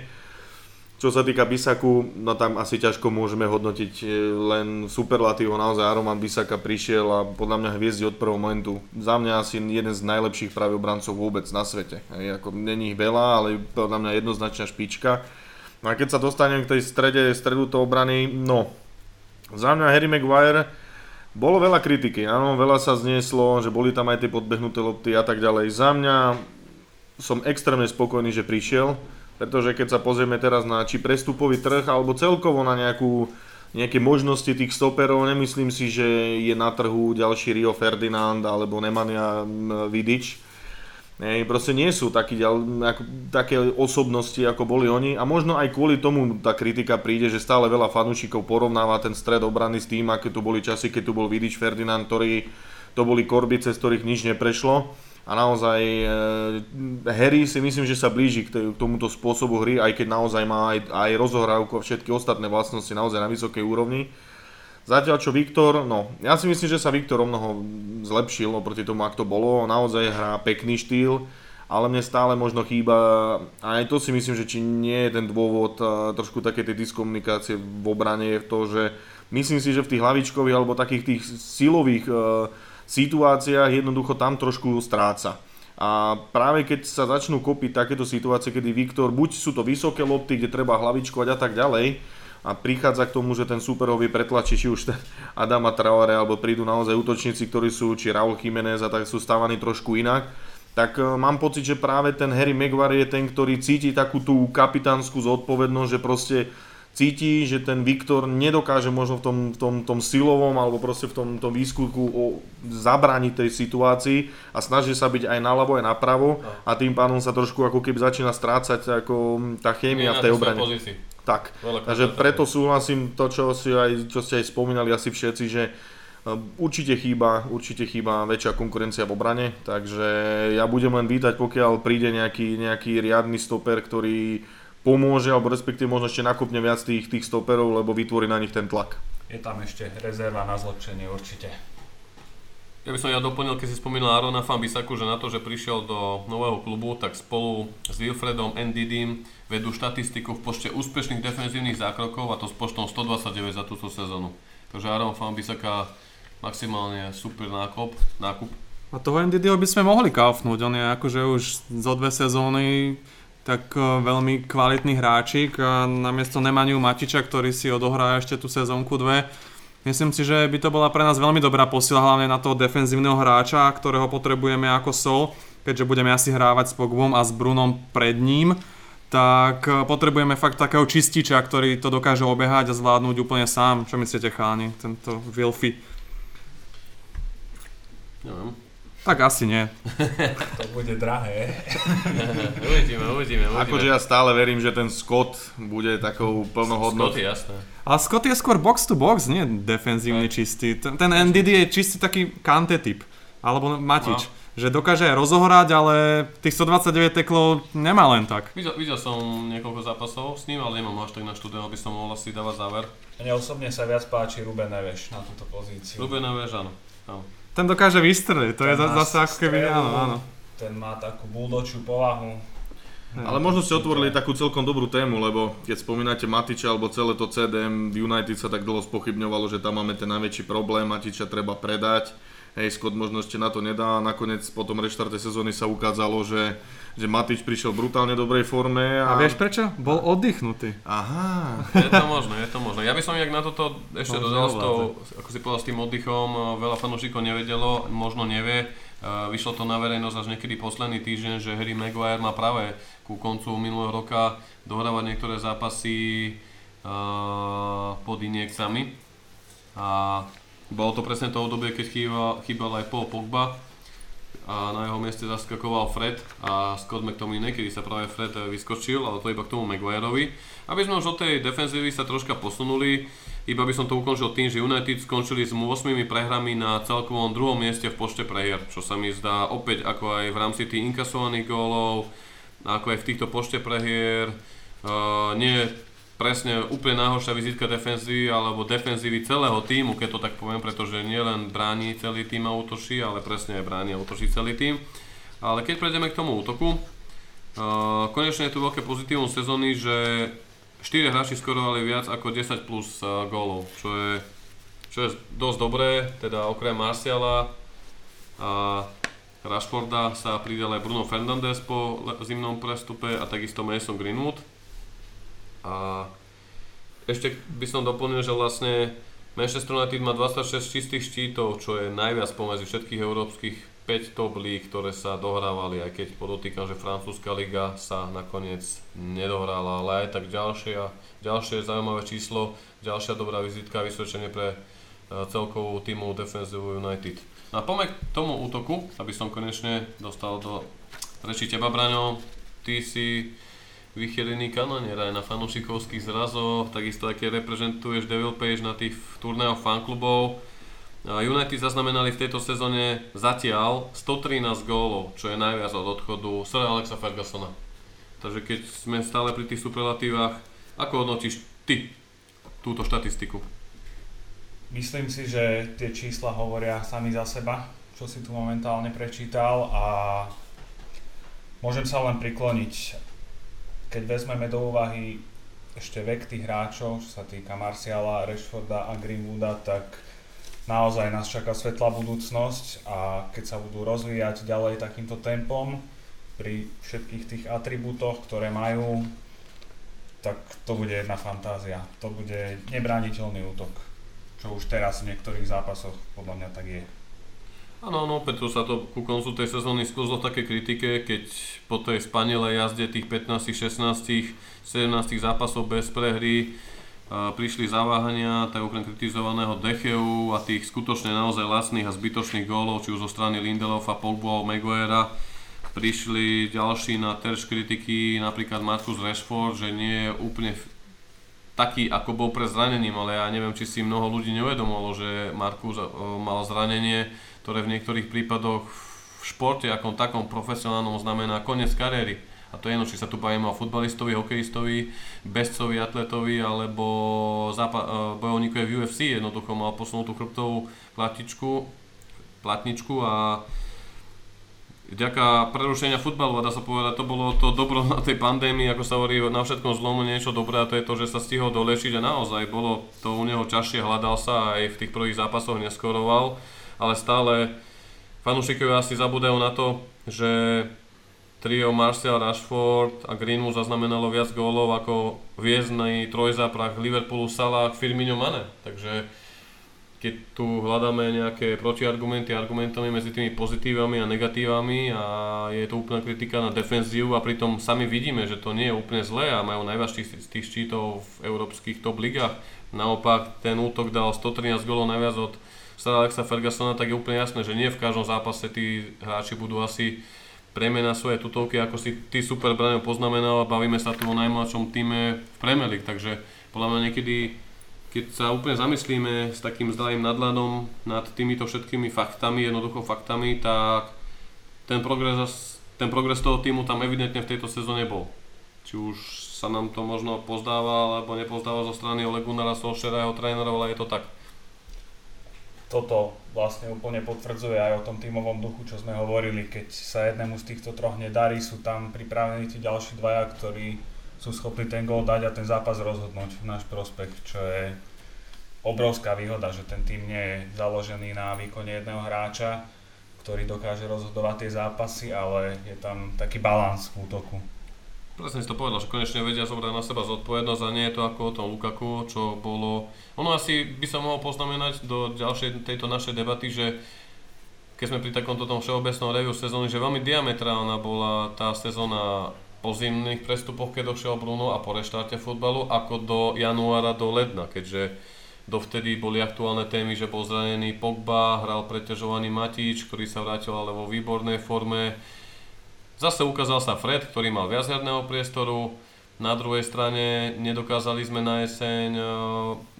Čo sa týka Bisaku, no tam asi ťažko môžeme hodnotiť e, len superlatívo, naozaj Roman Bisaka prišiel a podľa mňa hviezdi od prvého momentu. Za mňa asi jeden z najlepších práve obrancov vôbec na svete. Není ich veľa, ale podľa mňa jednoznačná špička No a keď sa dostanem k tej strede, stredu to obrany, no, za mňa Harry Maguire, bolo veľa kritiky, áno, veľa sa znieslo, že boli tam aj tie podbehnuté lopty a tak ďalej. Za mňa som extrémne spokojný, že prišiel, pretože keď sa pozrieme teraz na či prestupový trh, alebo celkovo na nejakú, nejaké možnosti tých stoperov, nemyslím si, že je na trhu ďalší Rio Ferdinand alebo Nemanja Vidič Hej, proste nie sú takí, ako, také osobnosti, ako boli oni a možno aj kvôli tomu tá kritika príde, že stále veľa fanúšikov porovnáva ten stred obrany s tým, aké tu boli časy, keď tu bol Vidič Ferdinand, ktorí to boli korby, cez ktorých nič neprešlo a naozaj e, Harry si myslím, že sa blíži k tomuto spôsobu hry, aj keď naozaj má aj, aj rozohrávku a všetky ostatné vlastnosti naozaj na vysokej úrovni. Zatiaľ čo Viktor, no ja si myslím, že sa Viktor o mnoho zlepšil oproti tomu, ak to bolo. Naozaj hrá pekný štýl, ale mne stále možno chýba, a aj to si myslím, že či nie je ten dôvod trošku také tej diskomunikácie v obrane je to, že myslím si, že v tých hlavičkových alebo takých tých silových uh, situáciách jednoducho tam trošku stráca. A práve keď sa začnú kopiť takéto situácie, kedy Viktor, buď sú to vysoké lopty, kde treba hlavičkovať a tak ďalej, a prichádza k tomu, že ten super ho vie pretlačiť, či už Adama Traore, alebo prídu naozaj útočníci, ktorí sú, či Raul Jiménez a tak sú stávaní trošku inak, tak e, mám pocit, že práve ten Harry Maguire je ten, ktorý cíti takú tú kapitánsku zodpovednosť, že proste cíti, že ten Viktor nedokáže možno v tom, v tom, tom silovom alebo proste v tom, tom výskutku o, zabrániť tej situácii a snaží sa byť aj naľavo, aj napravo no. a tým pánom sa trošku ako keby začína strácať ako tá chémia v tej obrane. Tak, takže preto súhlasím to, čo, si aj, čo ste aj spomínali asi všetci, že e, určite chýba, určite chýba väčšia konkurencia v obrane, takže ja budem len vítať, pokiaľ príde nejaký, nejaký riadny stoper, ktorý pomôže, alebo respektíve možno ešte nakopne viac tých, tých stoperov, lebo vytvorí na nich ten tlak. Je tam ešte rezerva na zlepšenie určite. Ja by som ja doplnil, keď si spomínal Arona Fambisaku, že na to, že prišiel do nového klubu, tak spolu s Wilfredom Ndidim vedú štatistiku v počte úspešných defenzívnych zákrokov a to s počtom 129 za túto sezónu. Takže Aron Fambisaka maximálne super nákup. nákup. A toho Ndidio by sme mohli kaufnúť, on je akože už zo dve sezóny tak e, veľmi kvalitný hráčik a namiesto Nemaniu Matiča, ktorý si odohrá ešte tú sezónku dve, Myslím si, že by to bola pre nás veľmi dobrá posila, hlavne na toho defenzívneho hráča, ktorého potrebujeme ako sol, keďže budeme asi hrávať s Pogbom a s Brunom pred ním, tak eh, potrebujeme fakt takého čističa, ktorý to dokáže obehať a zvládnuť úplne sám. Čo myslíte, cháni, tento Wilfy? Neviem. Tak asi nie. [laughs] to bude drahé. [laughs] uvidíme, uvidíme, uvidíme. Akože ja stále verím, že ten Scott bude takou plnohodnotou. Scott je jasné. A Scott je skôr box to box, nie defenzívne čistý. Ten, ten NDD je čistý taký kante typ. Alebo Matič. No. Že dokáže aj rozohrať, ale tých 129 teklov nemá len tak. Videl, videl som niekoľko zápasov s ním, ale nemám až tak na štúdiu, aby som mohol asi dávať záver. Mne osobne sa viac páči Ruben Neves na túto pozíciu. Ruben Neves, áno. áno ten dokáže vystreliť, to ten je zase ako keby, áno, áno. Ten má takú buldočiu povahu. Ale možno ste otvorili takú celkom dobrú tému, lebo keď spomínate Matiča alebo celé to CDM v United sa tak dlho spochybňovalo, že tam máme ten najväčší problém, Matiča treba predať. Hej, Scott možno ešte na to nedá. Nakoniec po tom reštarte sezóny sa ukázalo, že že Matič prišiel v brutálne dobrej forme. A... a vieš prečo? Bol oddychnutý. Aha. Je to možné, je to možné. Ja by som inak na toto ešte no, dodal s tou, ako si povedal, s tým oddychom, veľa fanúšikov nevedelo, možno nevie. Vyšlo to na verejnosť až niekedy posledný týždeň, že Harry Maguire má práve ku koncu minulého roka dohrávať niektoré zápasy uh, pod injekciami. A bolo to presne to obdobie, keď chýbal, chýbal aj Paul Pogba, a na jeho mieste zaskakoval Fred a Scott McTominay, kedy sa práve Fred vyskočil, ale to iba k tomu Maguireovi. Aby sme už od tej defenzívy sa troška posunuli, iba by som to ukončil tým, že United skončili s 8 prehrami na celkovom druhom mieste v počte prehier, čo sa mi zdá opäť ako aj v rámci tých inkasovaných gólov, ako aj v týchto počte prehier, uh, nie presne úplne najhoršia vizitka defenzívy alebo defenzívy celého týmu, keď to tak poviem, pretože nielen bráni celý tým a útočí, ale presne aj bráni a útočí celý tým. Ale keď prejdeme k tomu útoku, uh, konečne je tu veľké pozitívum sezóny, že 4 hráči skorovali viac ako 10 plus uh, gólov, čo je, čo je dosť dobré, teda okrem Marciala a Rashforda sa pridal aj Bruno Fernandes po zimnom prestupe a takisto Mason Greenwood. A ešte by som doplnil, že vlastne Manchester United má 26 čistých štítov, čo je najviac pomedzi všetkých európskych 5 top líg, ktoré sa dohrávali, aj keď podotýkam, že francúzska liga sa nakoniec nedohrala, ale aj tak ďalšie, ďalšie zaujímavé číslo, ďalšia dobrá vizitka vysvedčenie pre e, celkovú týmu Defensive United. No a poďme k tomu útoku, aby som konečne dostal do reči teba, Braňo. Ty si vychýlený kanonier aj na fanúšikovských zrazoch, takisto keď reprezentuješ Devil Page na tých turnéoch fanklubov. United zaznamenali v tejto sezóne zatiaľ 113 gólov, čo je najviac od odchodu Sir Alexa Fergusona. Takže keď sme stále pri tých superlatívach, ako hodnotíš ty túto štatistiku? Myslím si, že tie čísla hovoria sami za seba, čo si tu momentálne prečítal a môžem sa len prikloniť. Keď vezmeme do úvahy ešte vek tých hráčov, čo sa týka Marciala, Rashforda a Greenwooda, tak naozaj nás čaká svetlá budúcnosť a keď sa budú rozvíjať ďalej takýmto tempom pri všetkých tých atribútoch, ktoré majú, tak to bude jedna fantázia. To bude nebrániteľný útok, čo už teraz v niektorých zápasoch podľa mňa tak je. Áno, no, Petru sa to ku koncu tej sezóny skúzlo v takej kritike, keď po tej spanilej jazde tých 15, 16, 17 zápasov bez prehry prišli zaváhania tak okrem kritizovaného Decheu a tých skutočne naozaj lacných a zbytočných gólov, či už zo strany Lindelofa, Pogba a Maguirea, prišli ďalší na terč kritiky, napríklad Marcus Rashford, že nie je úplne taký, ako bol pre zranením, ale ja neviem, či si mnoho ľudí neuvedomilo, že Marcus mal zranenie, ktoré v niektorých prípadoch v športe ako takom profesionálnom znamená koniec kariéry. A to je jedno, či sa tu bavíme o futbalistovi, hokejistovi, bezcovi, atletovi alebo zápa- e, bojovníkovi v UFC, jednoducho mal posunutú chrbtovú platičku, platničku a vďaka prerušenia futbalu, a dá sa povedať, to bolo to dobro na tej pandémii, ako sa hovorí, na všetkom zlomu niečo dobré a to je to, že sa stihol dolečiť a naozaj bolo to u neho ťažšie, hľadal sa aj v tých prvých zápasoch neskoroval, ale stále fanúšikovia asi zabudajú na to, že trio Martial, Rashford a Greenwood zaznamenalo viac gólov ako viezdný trojzáprach Liverpoolu, Salah, Firmino, Mane. Takže keď tu hľadáme nejaké protiargumenty argumentami medzi tými pozitívami a negatívami a je to úplná kritika na defenzívu a pritom sami vidíme, že to nie je úplne zlé a majú najviac tých, tých štítov v európskych top ligách. Naopak ten útok dal 113 gólov najviac od Sir Alexa Fergusona, tak je úplne jasné, že nie v každom zápase tí hráči budú asi premena svoje tutovky, ako si ty super Braňo poznamenal, bavíme sa tu o najmladšom týme v Premier League, takže podľa mňa niekedy, keď sa úplne zamyslíme s takým zdravým nadhľadom nad týmito všetkými faktami, jednoducho faktami, tak ten progres, ten progres toho týmu tam evidentne v tejto sezóne bol. Či už sa nám to možno pozdáva, alebo nepozdáva zo strany Ole Gunnara a jeho trénerov, ale je to tak toto vlastne úplne potvrdzuje aj o tom tímovom duchu, čo sme hovorili. Keď sa jednému z týchto troch nedarí, sú tam pripravení tí ďalší dvaja, ktorí sú schopní ten gól dať a ten zápas rozhodnúť v náš prospech, čo je obrovská výhoda, že ten tým nie je založený na výkone jedného hráča, ktorý dokáže rozhodovať tie zápasy, ale je tam taký balans v útoku. Presne si to povedal, že konečne vedia zobrať na seba zodpovednosť a nie je to ako o tom Lukaku, čo bolo... Ono asi by sa mohlo poznamenať do ďalšej tejto našej debaty, že keď sme pri takomto tom všeobecnom review sezóny, že veľmi diametrálna bola tá sezóna po zimných prestupoch, keď došiel Bruno a po reštarte futbalu, ako do januára, do ledna, keďže dovtedy boli aktuálne témy, že bol zranený Pogba, hral preťažovaný Matič, ktorý sa vrátil ale vo výbornej forme, Zase ukázal sa Fred, ktorý mal viac herného priestoru, na druhej strane nedokázali sme na jeseň e,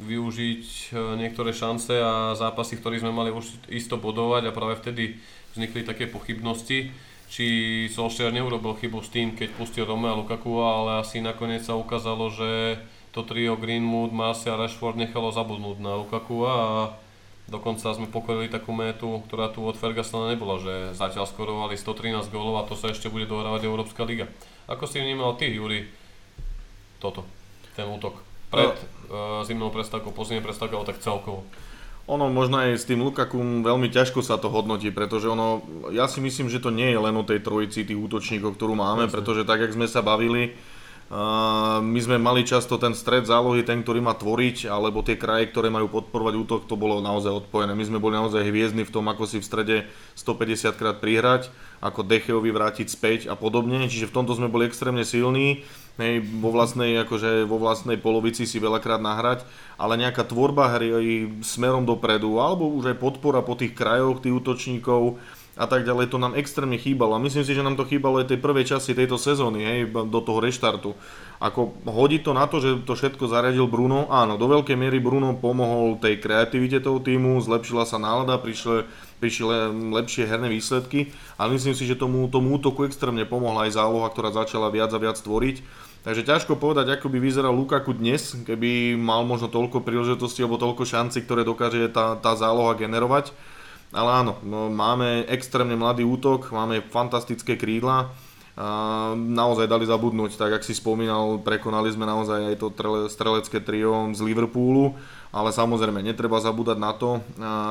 využiť e, niektoré šance a zápasy, ktoré sme mali už isto bodovať a práve vtedy vznikli také pochybnosti, či Solskjaer neurobil chybu s tým, keď pustil Romea Lukaku, ale asi nakoniec sa ukázalo, že to trio Greenwood, Marcia a Rashford nechalo zabudnúť na Lukaku a Dokonca sme pokorili takú métu, ktorá tu od Fergusona nebola, že zatiaľ skorovali 113 gólov a to sa ešte bude dohrávať Európska liga. Ako si vnímal ty, Juri, toto, ten útok? Pred no. uh, zimnou prestávkou, po zimnej prestávkou, tak celkovo. Ono možno aj s tým Lukakum veľmi ťažko sa to hodnotí, pretože ono, ja si myslím, že to nie je len o tej trojici tých útočníkov, ktorú máme, Jasne. pretože tak, jak sme sa bavili, Uh, my sme mali často ten stred zálohy, ten, ktorý má tvoriť, alebo tie kraje, ktoré majú podporovať útok, to bolo naozaj odpojené. My sme boli naozaj hviezdni v tom, ako si v strede 150 krát prihrať, ako Decheovi vrátiť späť a podobne, čiže v tomto sme boli extrémne silní, hej, vo, vlastnej, akože vo vlastnej polovici si veľakrát nahrať, ale nejaká tvorba hry smerom dopredu, alebo už aj podpora po tých krajoch tých útočníkov, a tak ďalej, to nám extrémne chýbalo. A myslím si, že nám to chýbalo aj tej prvej časti tejto sezóny, hej, do toho reštartu. Ako hodí to na to, že to všetko zariadil Bruno, áno, do veľkej miery Bruno pomohol tej kreativite toho týmu, zlepšila sa nálada, prišli, prišli lepšie herné výsledky, ale myslím si, že tomu, tomu útoku extrémne pomohla aj záloha, ktorá začala viac a viac tvoriť. Takže ťažko povedať, ako by vyzeral Lukaku dnes, keby mal možno toľko príležitostí alebo toľko šanci, ktoré dokáže tá, tá záloha generovať. Ale áno, no, máme extrémne mladý útok, máme fantastické krídla, a naozaj dali zabudnúť, tak ak si spomínal, prekonali sme naozaj aj to strelecké trio z Liverpoolu, ale samozrejme netreba zabúdať na to,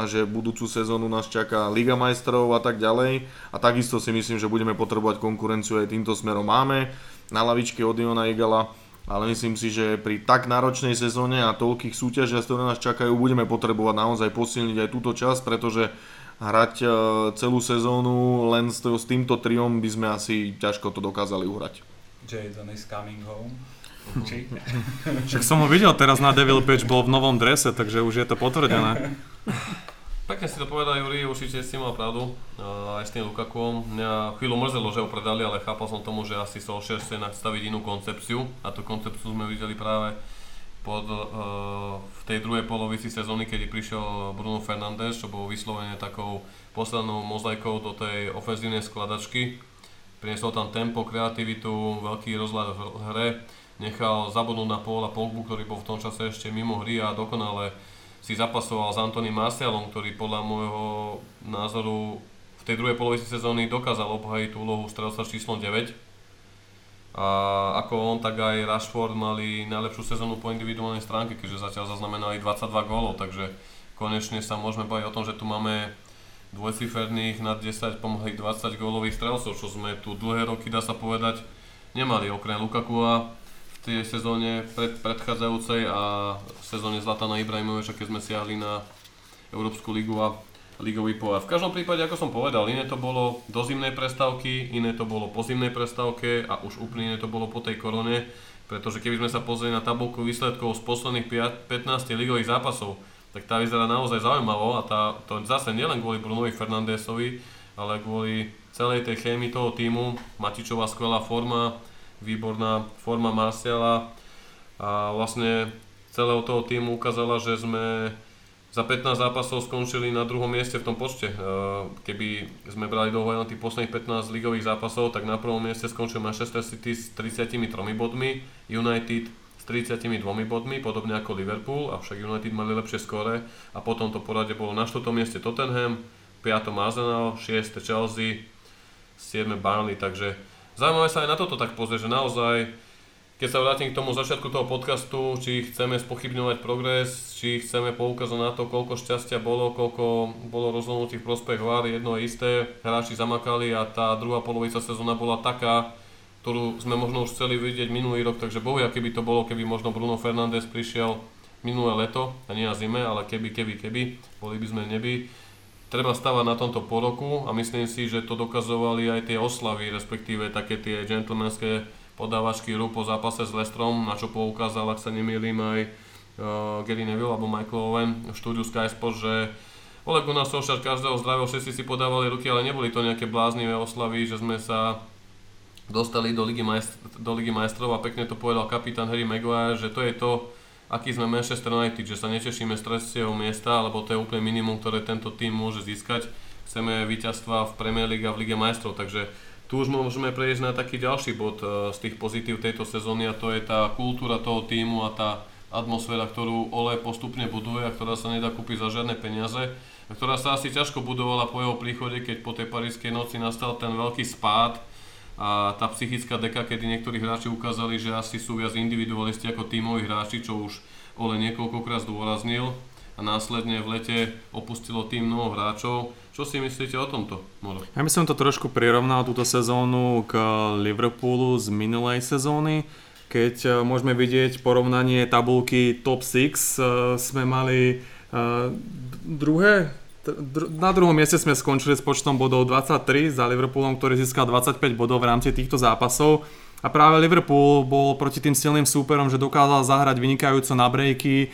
že budúcu sezónu nás čaká Liga majstrov a tak ďalej. A takisto si myslím, že budeme potrebovať konkurenciu aj týmto smerom. Máme na lavičke od Iona Igala ale myslím si, že pri tak náročnej sezóne a toľkých súťažiach, ktoré nás čakajú, budeme potrebovať naozaj posilniť aj túto časť, pretože hrať e, celú sezónu len s, týmto triom by sme asi ťažko to dokázali uhrať. Jason is coming home. Však som ho videl teraz na Devil Pitch, bol v novom drese, takže už je to potvrdené. [laughs] Pekne si to povedal Juri, určite si mal pravdu, aj s tým Lukakom. Mňa chvíľu mrzelo, že ho predali, ale chápal som tomu, že asi Solskjaer chce nastaviť inú koncepciu a tú koncepciu sme videli práve pod, uh, v tej druhej polovici sezóny, keď prišiel Bruno Fernández, čo bol vyslovene takou poslednou mozaikou do tej ofenzívnej skladačky. Priniesol tam tempo, kreativitu, veľký rozhľad v hre, nechal zabudnúť na Paula Pogbu, ktorý bol v tom čase ešte mimo hry a dokonale si zapasoval s Antony Marcialom, ktorý podľa môjho názoru v tej druhej polovici sezóny dokázal obhajiť úlohu strelca číslo 9. A ako on, tak aj Rashford mali najlepšiu sezónu po individuálnej stránke, keďže zatiaľ zaznamenali 22 gólov, takže konečne sa môžeme baviť o tom, že tu máme dvojciferných nad 10 pomohli 20 gólových strelcov, čo sme tu dlhé roky, dá sa povedať, nemali okrem Lukaku tej sezóne pred, predchádzajúcej a sezóne Zlatana Ibrahimoviča, keď sme siahli na Európsku ligu a ligový pohár. V každom prípade, ako som povedal, iné to bolo do zimnej prestávky, iné to bolo po zimnej prestávke a už úplne iné to bolo po tej korone, pretože keby sme sa pozreli na tabulku výsledkov z posledných 15 ligových zápasov, tak tá vyzerá naozaj zaujímavo a tá, to zase nielen kvôli Brunovi Fernandesovi, ale kvôli celej tej chémii toho týmu, Matičová skvelá forma, výborná forma Marciala a vlastne celého toho týmu ukázala, že sme za 15 zápasov skončili na druhom mieste v tom počte. E, keby sme brali do len tých posledných 15 ligových zápasov, tak na prvom mieste skončil Manchester City s 33 bodmi, United s 32 bodmi, podobne ako Liverpool, avšak United mali lepšie skóre a potom to poradie bolo na 4. mieste Tottenham, 5. Arsenal, 6. Chelsea, 7. Burnley, takže Zaujímavé sa aj na toto tak pozrieť, že naozaj, keď sa vrátim k tomu začiatku toho podcastu, či chceme spochybňovať progres, či chceme poukázať na to, koľko šťastia bolo, koľko bolo rozhodnutí v prospech VAR, jedno je isté, hráči zamakali a tá druhá polovica sezóna bola taká, ktorú sme možno už chceli vidieť minulý rok, takže bohuja, keby to bolo, keby možno Bruno Fernández prišiel minulé leto, a nie na zime, ale keby, keby, keby, boli by sme neby treba stavať na tomto poroku a myslím si, že to dokazovali aj tie oslavy, respektíve také tie gentlemanské podávačky rú po zápase s Lestrom, na čo poukázal, ak sa nemýlim, aj uh, Gary Neville alebo Michael Owen v štúdiu Sky Sport, že Ole Gunnar Solskjaer každého zdravého všetci si podávali ruky, ale neboli to nejaké bláznivé oslavy, že sme sa dostali do Ligy, majst- do Ligy majstrov a pekne to povedal kapitán Harry Maguire, že to je to, aký sme Manchester United, že sa netešíme z tretieho miesta, lebo to je úplne minimum, ktoré tento tým môže získať. Chceme víťazstva v Premier League a v Lige majstrov, takže tu už môžeme prejsť na taký ďalší bod e, z tých pozitív tejto sezóny a to je tá kultúra toho týmu a tá atmosféra, ktorú Ole postupne buduje a ktorá sa nedá kúpiť za žiadne peniaze a ktorá sa asi ťažko budovala po jeho príchode, keď po tej parískej noci nastal ten veľký spád a tá psychická deka, kedy niektorí hráči ukázali, že asi sú viac individualisti ako tímoví hráči, čo už Ole niekoľkokrát zdôraznil a následne v lete opustilo tým mnoho hráčov. Čo si myslíte o tomto, Moro? Ja by som to trošku prirovnal túto sezónu k Liverpoolu z minulej sezóny, keď e, môžeme vidieť porovnanie tabulky top 6, e, sme mali e, druhé, dr- na druhom mieste sme skončili s počtom bodov 23 za Liverpoolom, ktorý získal 25 bodov v rámci týchto zápasov. A práve Liverpool bol proti tým silným súperom, že dokázal zahrať vynikajúco na brejky,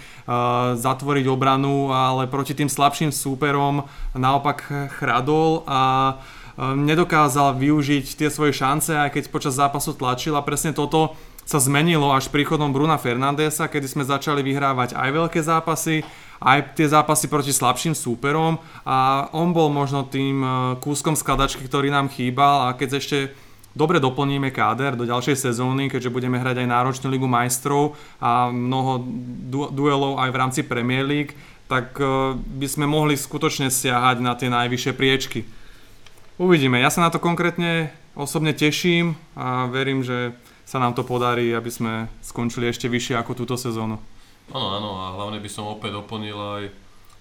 zatvoriť obranu, ale proti tým slabším súperom naopak chradol a nedokázal využiť tie svoje šance, aj keď počas zápasu tlačil a presne toto sa zmenilo až príchodom Bruna Fernandesa, kedy sme začali vyhrávať aj veľké zápasy, aj tie zápasy proti slabším súperom. A on bol možno tým e, kúskom skladačky, ktorý nám chýbal. A keď ešte dobre doplníme káder do ďalšej sezóny, keďže budeme hrať aj náročnú ligu majstrov a mnoho du- duelov aj v rámci Premier League, tak e, by sme mohli skutočne siahať na tie najvyššie priečky. Uvidíme, ja sa na to konkrétne osobne teším a verím, že sa nám to podarí, aby sme skončili ešte vyššie ako túto sezónu. Áno, áno a hlavne by som opäť doplnil aj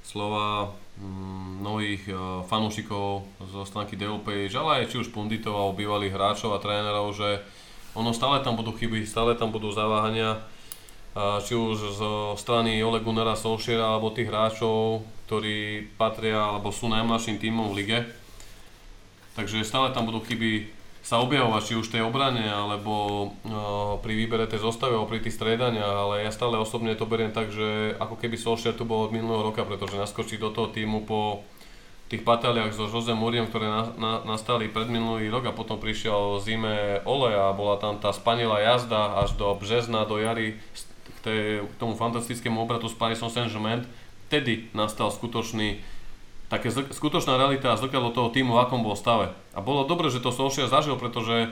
slova mm, mnohých uh, fanúšikov zo stránky DLP, ale aj či už punditov alebo bývalých hráčov a trénerov, že ono stále tam budú chyby, stále tam budú zaváhania, uh, či už zo strany Ole Gunnara Solskjaera alebo tých hráčov, ktorí patria alebo sú najmladším tímom v lige. Takže stále tam budú chyby sa objavovať, či už tej obrane, alebo no, pri výbere tej zostavy, alebo pri tých stredaniach, ale ja stále osobne to beriem tak, že ako keby Solskjaer tu bol od minulého roka, pretože naskočí do toho týmu po tých bataliach so Jose Mourinho, ktoré na, na, nastali pred minulý rok a potom prišiel zime Ole a bola tam tá spanilá jazda až do března, do jary k, tej, k tomu fantastickému obratu s Parisom Saint-Germain. Vtedy nastal skutočný také skutočná realita a zrkadlo toho týmu, v akom bol stave. A bolo dobre, že to Solskjaer zažil, pretože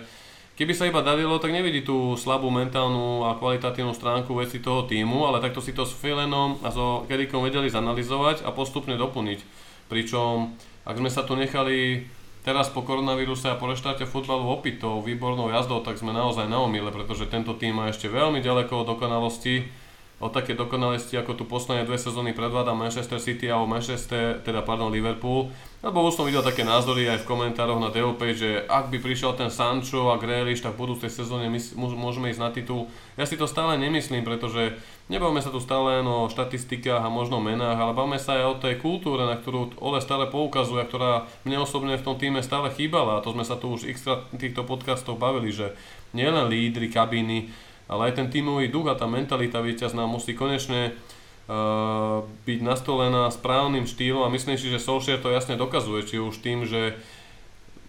keby sa iba darilo, tak nevidí tú slabú mentálnu a kvalitatívnu stránku veci toho týmu, ale takto si to s Filenom a so Kerikom vedeli zanalizovať a postupne doplniť. Pričom, ak sme sa tu nechali teraz po koronavíruse a po reštarte futbalu opiť tou výbornou jazdou, tak sme naozaj na omyle, pretože tento tým má ešte veľmi ďaleko od dokonalosti o také dokonalosti, ako tu posledné dve sezóny predváda Manchester City alebo Manchester, teda pardon, Liverpool. Lebo už som videl také názory aj v komentároch na DOP, že ak by prišiel ten Sancho a Grealish, tak v budúcej sezóne my môžeme ísť na titul. Ja si to stále nemyslím, pretože nebavme sa tu stále len o štatistikách a možno menách, ale bavme sa aj o tej kultúre, na ktorú Ole stále poukazuje, ktorá mne osobne v tom týme stále chýbala. A to sme sa tu už x týchto podcastov bavili, že nielen lídry kabíny, ale aj ten tímový duch a tá mentalita víťazná musí konečne uh, byť nastolená správnym štýlom a myslím si, že Solskjaer to jasne dokazuje, či už tým, že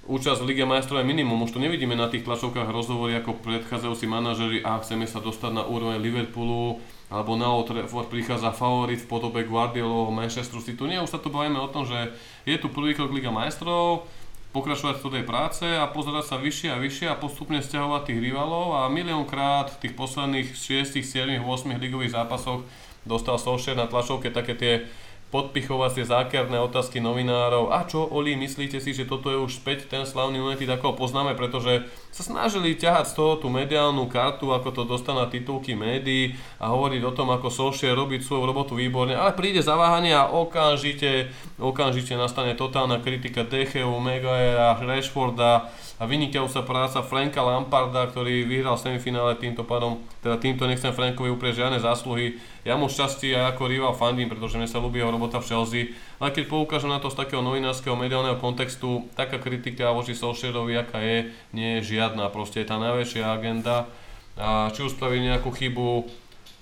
účasť v Lige majstrov je minimum, už to nevidíme na tých tlačovkách rozhovory ako predchádzajúci manažeri a chceme sa dostať na úroveň Liverpoolu alebo na Old Trafford prichádza favorit v podobe Guardiolovho Manchesteru City. Nie, už sa tu bavíme o tom, že je tu prvý krok Liga majstrov, pokračovať v tej práce a pozerať sa vyššie a vyššie a postupne stiahovať tých rivalov a miliónkrát v tých posledných 6, 7, 8 ligových zápasoch dostal Solskjaer na tlačovke také tie podpichovacie zákerné otázky novinárov. A čo, Oli, myslíte si, že toto je už späť ten slavný United, ako ho poznáme, pretože sa snažili ťahať z toho tú mediálnu kartu, ako to dostane titulky médií a hovoriť o tom, ako Solskjaer robiť svoju robotu výborne, ale príde zaváhanie a okamžite, okamžite nastane totálna kritika Decheu, Megaera, Rashforda, a vynikajúca práca Franka Lamparda, ktorý vyhral semifinále týmto pádom, teda týmto nechcem Frankovi uprieť žiadne zásluhy. Ja mu šťastie aj ako rival fandím, pretože mne sa ľúbi jeho robota v Chelsea. Ale keď poukážem na to z takého novinárskeho mediálneho kontextu, taká kritika voči Solskjaerovi, aká je, nie je žiadna. Proste je tá najväčšia agenda. A či už spraví nejakú chybu,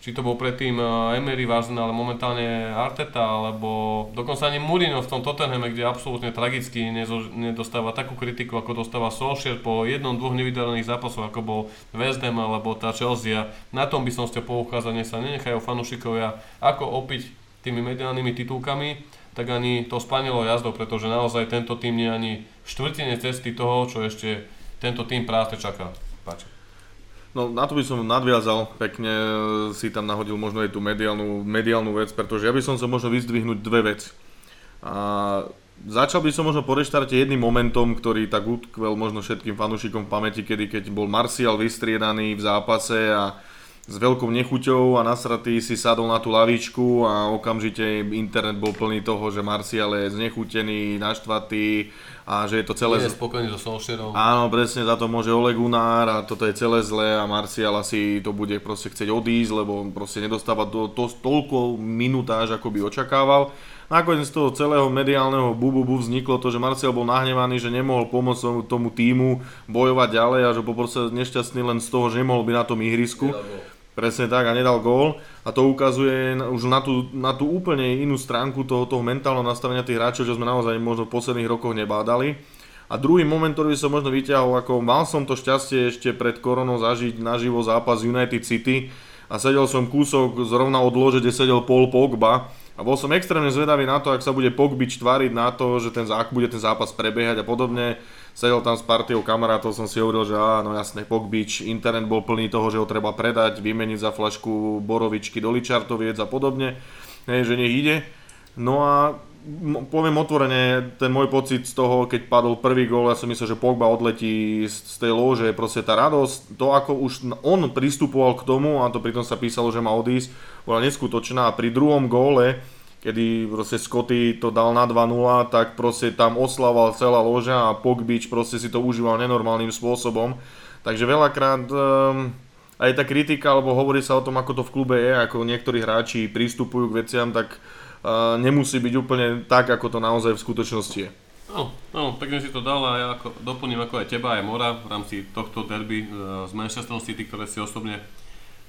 či to bol predtým eh, Emery Varzen, ale momentálne Arteta, alebo dokonca ani Mourinho v tom Tottenhame, kde absolútne tragicky nedostáva takú kritiku, ako dostáva Solskjaer po jednom, dvoch nevydarených zápasoch, ako bol West Ham alebo tá Chelsea. Na tom by som ste poukázať, nech sa nenechajú fanúšikovia, ako opiť tými mediálnymi titulkami, tak ani to spanilo jazdou, pretože naozaj tento tým nie ani štvrtine cesty toho, čo ešte tento tým práve čaká. Páči. No na to by som nadviazal, pekne e, si tam nahodil možno aj tú mediálnu, mediálnu vec, pretože ja by som sa možno vyzdvihnúť dve veci. A začal by som možno po reštarte jedným momentom, ktorý tak utkvel možno všetkým fanúšikom v pamäti, kedy keď bol Martial vystriedaný v zápase a s veľkou nechuťou a nasratý si sadol na tú lavičku a okamžite internet bol plný toho, že Marcial je znechutený, naštvatý a že je to celé... Nie je spokojný so Solskjaerom. Áno, presne za to môže Ole Gunnar a toto je celé zlé a Marcial asi to bude proste chcieť odísť, lebo proste nedostáva to, to, toľko minutáž, ako by očakával. Nakoniec z toho celého mediálneho bububu vzniklo to, že Marcial bol nahnevaný, že nemohol pomôcť tomu, týmu bojovať ďalej a že bol proste nešťastný len z toho, že nemohol byť na tom ihrisku. Presne tak a nedal gól a to ukazuje už na tú, na tú úplne inú stránku toho, toho mentálneho nastavenia tých hráčov, čo sme naozaj možno v posledných rokoch nebádali. A druhý moment, ktorý som možno vyťahol, ako mal som to šťastie ešte pred koronou zažiť naživo zápas United City a sedel som kúsok zrovna od lože, kde sedel Paul Pogba a bol som extrémne zvedavý na to, ak sa bude Pogbič tváriť na to, že ten, ak bude ten zápas prebiehať a podobne sedel tam s partiou kamarátov, som si hovoril, že áno, jasné, Pogbič, internet bol plný toho, že ho treba predať, vymeniť za flašku borovičky do Ličartoviec a podobne, hej, že nech ide. No a poviem otvorene, ten môj pocit z toho, keď padol prvý gól, ja som myslel, že Pogba odletí z tej lože, proste tá radosť, to ako už on pristupoval k tomu, a to pritom sa písalo, že má odísť, bola neskutočná a pri druhom góle, kedy proste Scotty to dal na 2-0, tak proste tam oslával celá loža a Pogbič proste si to užíval nenormálnym spôsobom. Takže veľakrát um, aj tá kritika, alebo hovorí sa o tom, ako to v klube je, ako niektorí hráči pristupujú k veciam, tak nemusí byť úplne tak, ako to naozaj v skutočnosti je. No, no, pekne si to dal a ja ako, doplním ako aj teba, aj Mora v rámci tohto derby uh, z Manchester City, ktoré si osobne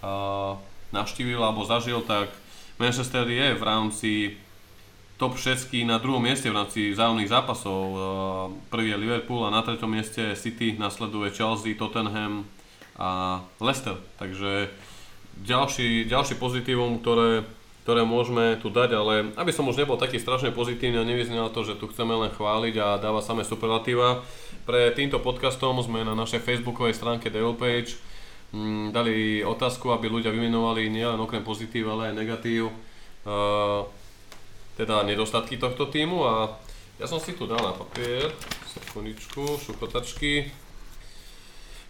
uh, navštívil alebo zažil, tak Manchester je v rámci top 6 na druhom mieste v rámci vzájomných zápasov. Eh, prvý je Liverpool a na treťom mieste City, nasleduje Chelsea, Tottenham a Leicester. Takže ďalší, ďalší pozitívum, ktoré, ktoré môžeme tu dať, ale aby som už nebol taký strašne pozitívny a nevyznal to, že tu chceme len chváliť a dáva samé superlatíva. Pre týmto podcastom sme na našej facebookovej stránke Devil Page mm, dali otázku, aby ľudia vymenovali nielen okrem pozitív, ale aj negatív. Uh, teda nedostatky tohto týmu a ja som si tu dal na papier, sekundičku, šukotačky.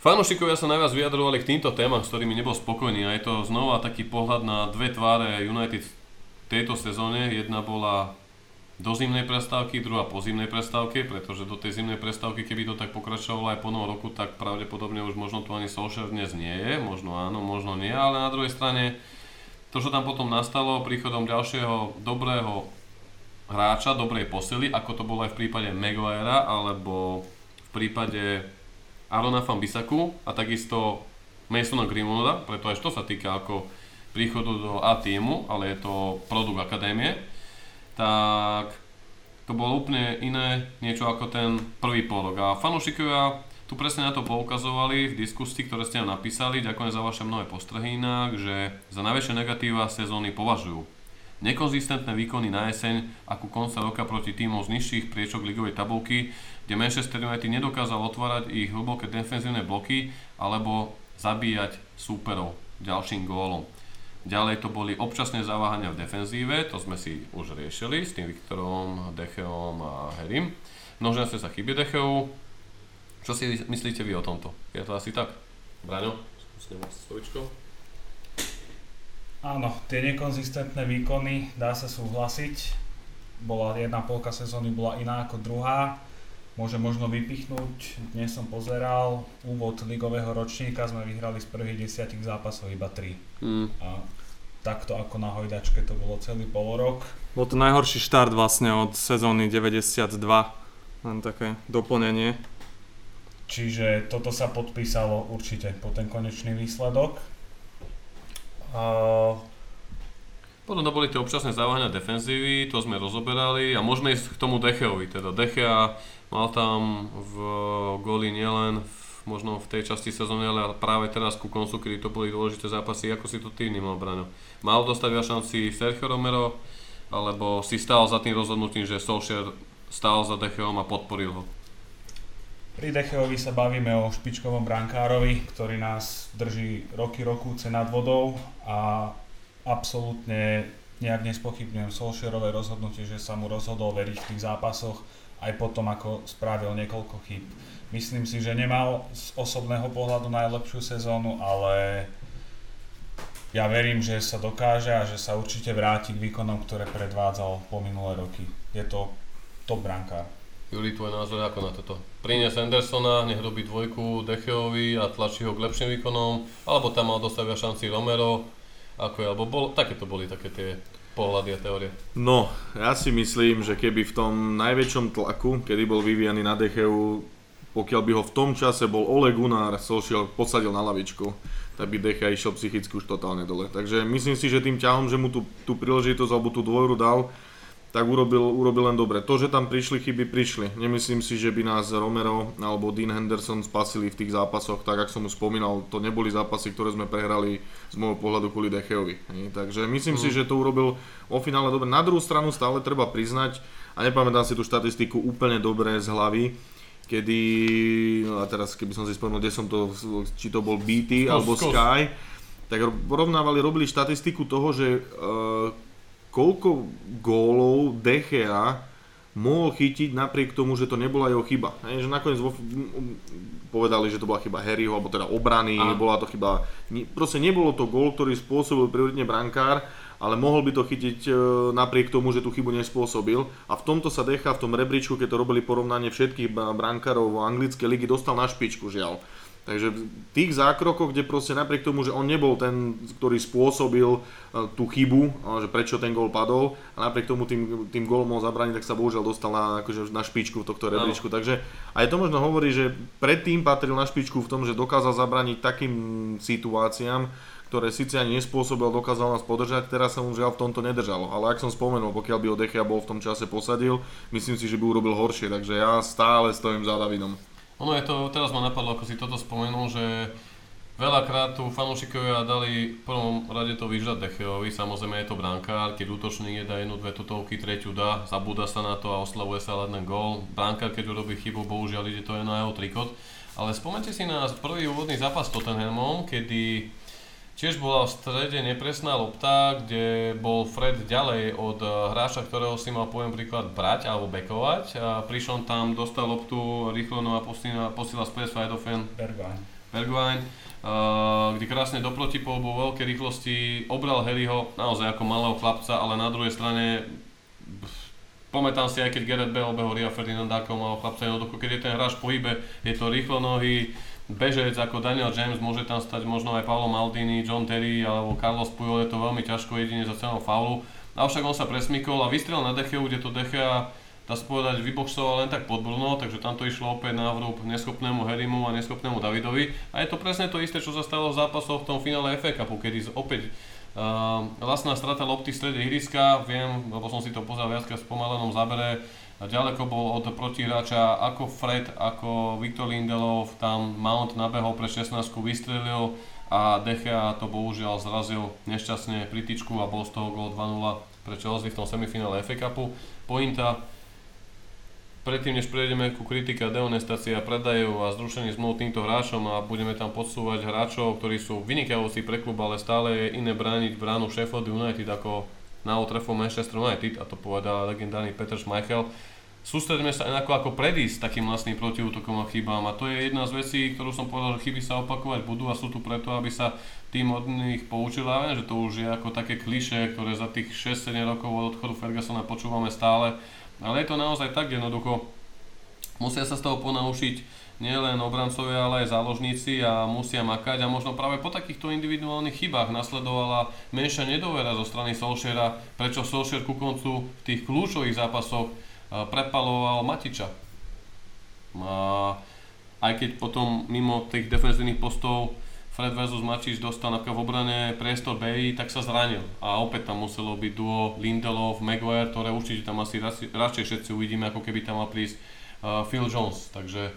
Fanúšikovia sa najviac vyjadrovali k týmto témam, s ktorými nebol spokojný a je to znova taký pohľad na dve tváre United v tejto sezóne. Jedna bola do zimnej prestávky, druhá po zimnej prestávke, pretože do tej zimnej prestávky, keby to tak pokračovalo aj po novom roku, tak pravdepodobne už možno tu ani Solskjaer dnes nie je, možno áno, možno nie, ale na druhej strane to, čo tam potom nastalo príchodom ďalšieho dobrého hráča, dobrej posily, ako to bolo aj v prípade Maguirea alebo v prípade Arona van Bisaku a takisto Masona Greenwooda, preto aj to sa týka ako príchodu do A týmu, ale je to produkt akadémie tak to bolo úplne iné niečo ako ten prvý polok. A fanúšikovia tu presne na to poukazovali v diskusii, ktoré ste nám napísali. Ďakujem za vaše mnohé postrehy inak, že za najväčšie negatíva sezóny považujú nekonzistentné výkony na jeseň a ku konca roka proti týmom z nižších priečok ligovej tabulky, kde Manchester United nedokázal otvárať ich hlboké defenzívne bloky alebo zabíjať súperov ďalším gólom. Ďalej to boli občasné zaváhania v defenzíve, to sme si už riešili s tým Viktorom, Decheom a Herim. Množené sa chyby Decheu. Čo si myslíte vy o tomto? Je to asi tak? Braňo, stovičkou. Áno, tie nekonzistentné výkony, dá sa súhlasiť. Bola jedna polka sezóny bola iná ako druhá. Môže možno vypichnúť, dnes som pozeral, úvod ligového ročníka sme vyhrali z prvých desiatich zápasov iba 3. Mm. A takto ako na hojdačke to bolo celý polorok. Bol to najhorší štart vlastne od sezóny 92, len také doplnenie. Čiže toto sa podpísalo určite po ten konečný výsledok. Uh, potom to boli tie občasné závania defenzívy, to sme rozoberali a môžeme ísť k tomu Decheovi. Teda Dechea Mal tam v goli nielen v, možno v tej časti sezóny, ale práve teraz ku koncu, kedy to boli dôležité zápasy. Ako si to ty vnímal, Braňo? Mal dostať viac šanci Sergio Romero, alebo si stál za tým rozhodnutím, že Solskjaer stál za Decheom a podporil ho? Pri Decheovi sa bavíme o špičkovom brankárovi, ktorý nás drží roky, rokúce nad vodou a absolútne nejak nespochybňujem Solskjaerové rozhodnutie, že sa mu rozhodol veriť v tých zápasoch aj potom, ako spravil niekoľko chyb. Myslím si, že nemal z osobného pohľadu najlepšiu sezónu, ale ja verím, že sa dokáže a že sa určite vráti k výkonom, ktoré predvádzal po minulé roky. Je to top brankár. Juli, tvoj názor ako na toto? Prinies Andersona, nech robí dvojku Decheovi a tlačí ho k lepším výkonom, alebo tam mal viac šanci Romero, ako je, alebo bol, také to boli také tie pohľady a teórie. No, ja si myslím, že keby v tom najväčšom tlaku, kedy bol vyvíjaný na Decheu, pokiaľ by ho v tom čase bol Ole Gunnar Solskjaer podsadil na lavičku, tak by Decha išiel psychicky už totálne dole. Takže myslím si, že tým ťahom, že mu tú, tú príležitosť alebo tú dvojru dal, tak urobil, urobil len dobre. To, že tam prišli chyby, prišli. Nemyslím si, že by nás Romero alebo Dean Henderson spasili v tých zápasoch, tak ako som už spomínal, to neboli zápasy, ktoré sme prehrali z môjho pohľadu kvôli Decheovi. Takže myslím mm. si, že to urobil o finále dobre. Na druhú stranu stále treba priznať, a nepamätám si tú štatistiku úplne dobre z hlavy, kedy, no a teraz keby som si spomenul, kde som to, či to bol BT alebo Sky, tak porovnávali, robili štatistiku toho, že uh, koľko gólov De Gea mohol chytiť napriek tomu, že to nebola jeho chyba. Hej, že nakoniec vo, povedali, že to bola chyba Harryho, alebo teda obrany, a. bola to chyba... Proste nebolo to gól, ktorý spôsobil prioritne brankár, ale mohol by to chytiť e, napriek tomu, že tú chybu nespôsobil. A v tomto sa Decha v tom rebríčku, keď to robili porovnanie všetkých brankárov vo anglickej ligy, dostal na špičku, žiaľ. Takže v tých zákrokoch, kde proste napriek tomu, že on nebol ten, ktorý spôsobil e, tú chybu, že prečo ten gól padol, a napriek tomu tým, tým gólom mohol zabrániť, tak sa bohužiaľ dostal na, akože na špičku tohto rebríčku. No. Takže aj to možno hovorí, že predtým patril na špičku v tom, že dokázal zabrániť takým situáciám, ktoré síce ani nespôsobil, dokázal nás podržať, teraz sa mu žiaľ v tomto nedržalo. Ale ak som spomenul, pokiaľ by Odechia bol v tom čase posadil, myslím si, že by urobil horšie, takže ja stále stojím za Davidom. Ono je to, teraz ma napadlo, ako si toto spomenul, že veľakrát tu fanúšikovia dali v prvom rade to vyžrať Decheovi, samozrejme je to brankár, keď útočník jedá jednu, dve tutovky, tretiu dá, zabúda sa na to a oslavuje sa len gól. Brankár, keď urobí chybu, bohužiaľ ide to je na jeho trikot. Ale spomente si na prvý úvodný zápas s Tottenhamom, kedy Tiež bola v strede nepresná lopta, kde bol Fred ďalej od eh, hráča, ktorého si mal poviem príklad brať alebo bekovať. A prišiel tam, dostal loptu rýchlo no a posila, posila späť Svajdofen. Bergwijn. Bergwijn. Uh, kde krásne do protipol vo veľkej rýchlosti obral Harryho naozaj ako malého chlapca, ale na druhej strane pamätám si aj keď Gerard Bell obehol Ria Ferdinanda ako malého chlapca, jednoducho keď je ten hráč v pohybe, je to rýchlo nohy, bežec ako Daniel James, môže tam stať možno aj Paolo Maldini, John Terry alebo Carlos Puyol, je to veľmi ťažko jedine za cenou faulu. Avšak on sa presmykol a vystrel na Decheu, kde to Dechea dá sa povedať, vyboxoval len tak pod Bruno, takže tam to išlo opäť na vrúb neschopnému Harrymu a neschopnému Davidovi. A je to presne to isté, čo sa stalo v zápasoch v tom finále FA Cupu, kedy opäť uh, vlastná strata lopty v strede ihriska, viem, lebo som si to pozrel viackrát v spomalenom zábere, ďaleko bol od protihráča ako Fred, ako Viktor Lindelov, tam Mount nabehol pre 16, vystrelil a Dechea to bohužiaľ zrazil nešťastne pri tyčku a bol z toho gol 2-0 pre Chelsea v tom semifinále FA Cupu. Pointa, predtým než prejdeme ku kritike a dehonestácia predajov a zrušení zmluv týmto hráčom a budeme tam podsúvať hráčov, ktorí sú vynikajúci pre klub, ale stále je iné brániť bránu Sheffield United ako na Old Manchester United a to povedal legendárny Peter Schmeichel sústredíme sa aj ako predísť takým vlastným protiútokom a chybám. A to je jedna z vecí, ktorú som povedal, že chyby sa opakovať budú a sú tu preto, aby sa tým od nich poučil. A viem, že to už je ako také kliše, ktoré za tých 6-7 rokov od odchodu Fergusona počúvame stále. Ale je to naozaj tak jednoducho. Musia sa z toho ponaučiť nielen obrancovia, ale aj záložníci a musia makať a možno práve po takýchto individuálnych chybách nasledovala menšia nedovera zo strany Solšera, prečo Solšer ku koncu v tých kľúčových zápasoch prepaloval Matiča. A aj keď potom mimo tých defenzívnych postov Fred versus Mačič dostal napríklad v obrane priestor BI, tak sa zranil. A opäť tam muselo byť duo Lindelov, Maguire, ktoré určite tam asi radšej všetci uvidíme, ako keby tam mal prísť uh, Phil Jones. Takže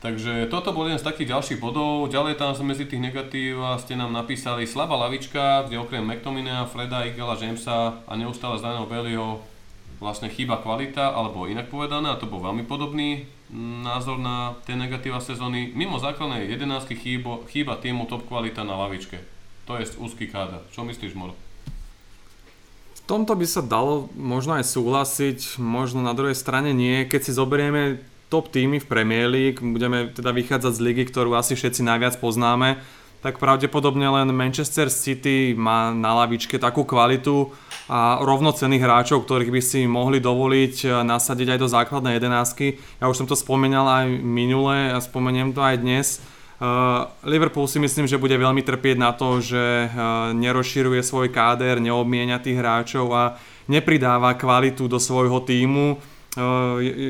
Takže toto bol jeden z takých ďalších bodov. Ďalej tam medzi tých negatív ste nám napísali slabá lavička, kde okrem McTominaya, Freda, Igela, Jamesa a neustále zdaného Bellyho vlastne chýba kvalita, alebo inak povedané, a to bol veľmi podobný názor na tie negatíva sezóny. Mimo základnej 11 chýba, chýba týmu top kvalita na lavičke. To je úzky káda. Čo myslíš, Moro? V tomto by sa dalo možno aj súhlasiť, možno na druhej strane nie. Keď si zoberieme top týmy v Premier League, budeme teda vychádzať z ligy, ktorú asi všetci najviac poznáme, tak pravdepodobne len Manchester City má na lavičke takú kvalitu a rovnocenných hráčov, ktorých by si mohli dovoliť eh, nasadiť aj do základnej jedenáctky. Ja už som to spomínal aj minule a spomeniem to aj dnes. Uh, Liverpool si myslím, že bude veľmi trpieť na to, že uh, nerozširuje svoj káder, neobmienia tých hráčov a nepridáva kvalitu do svojho týmu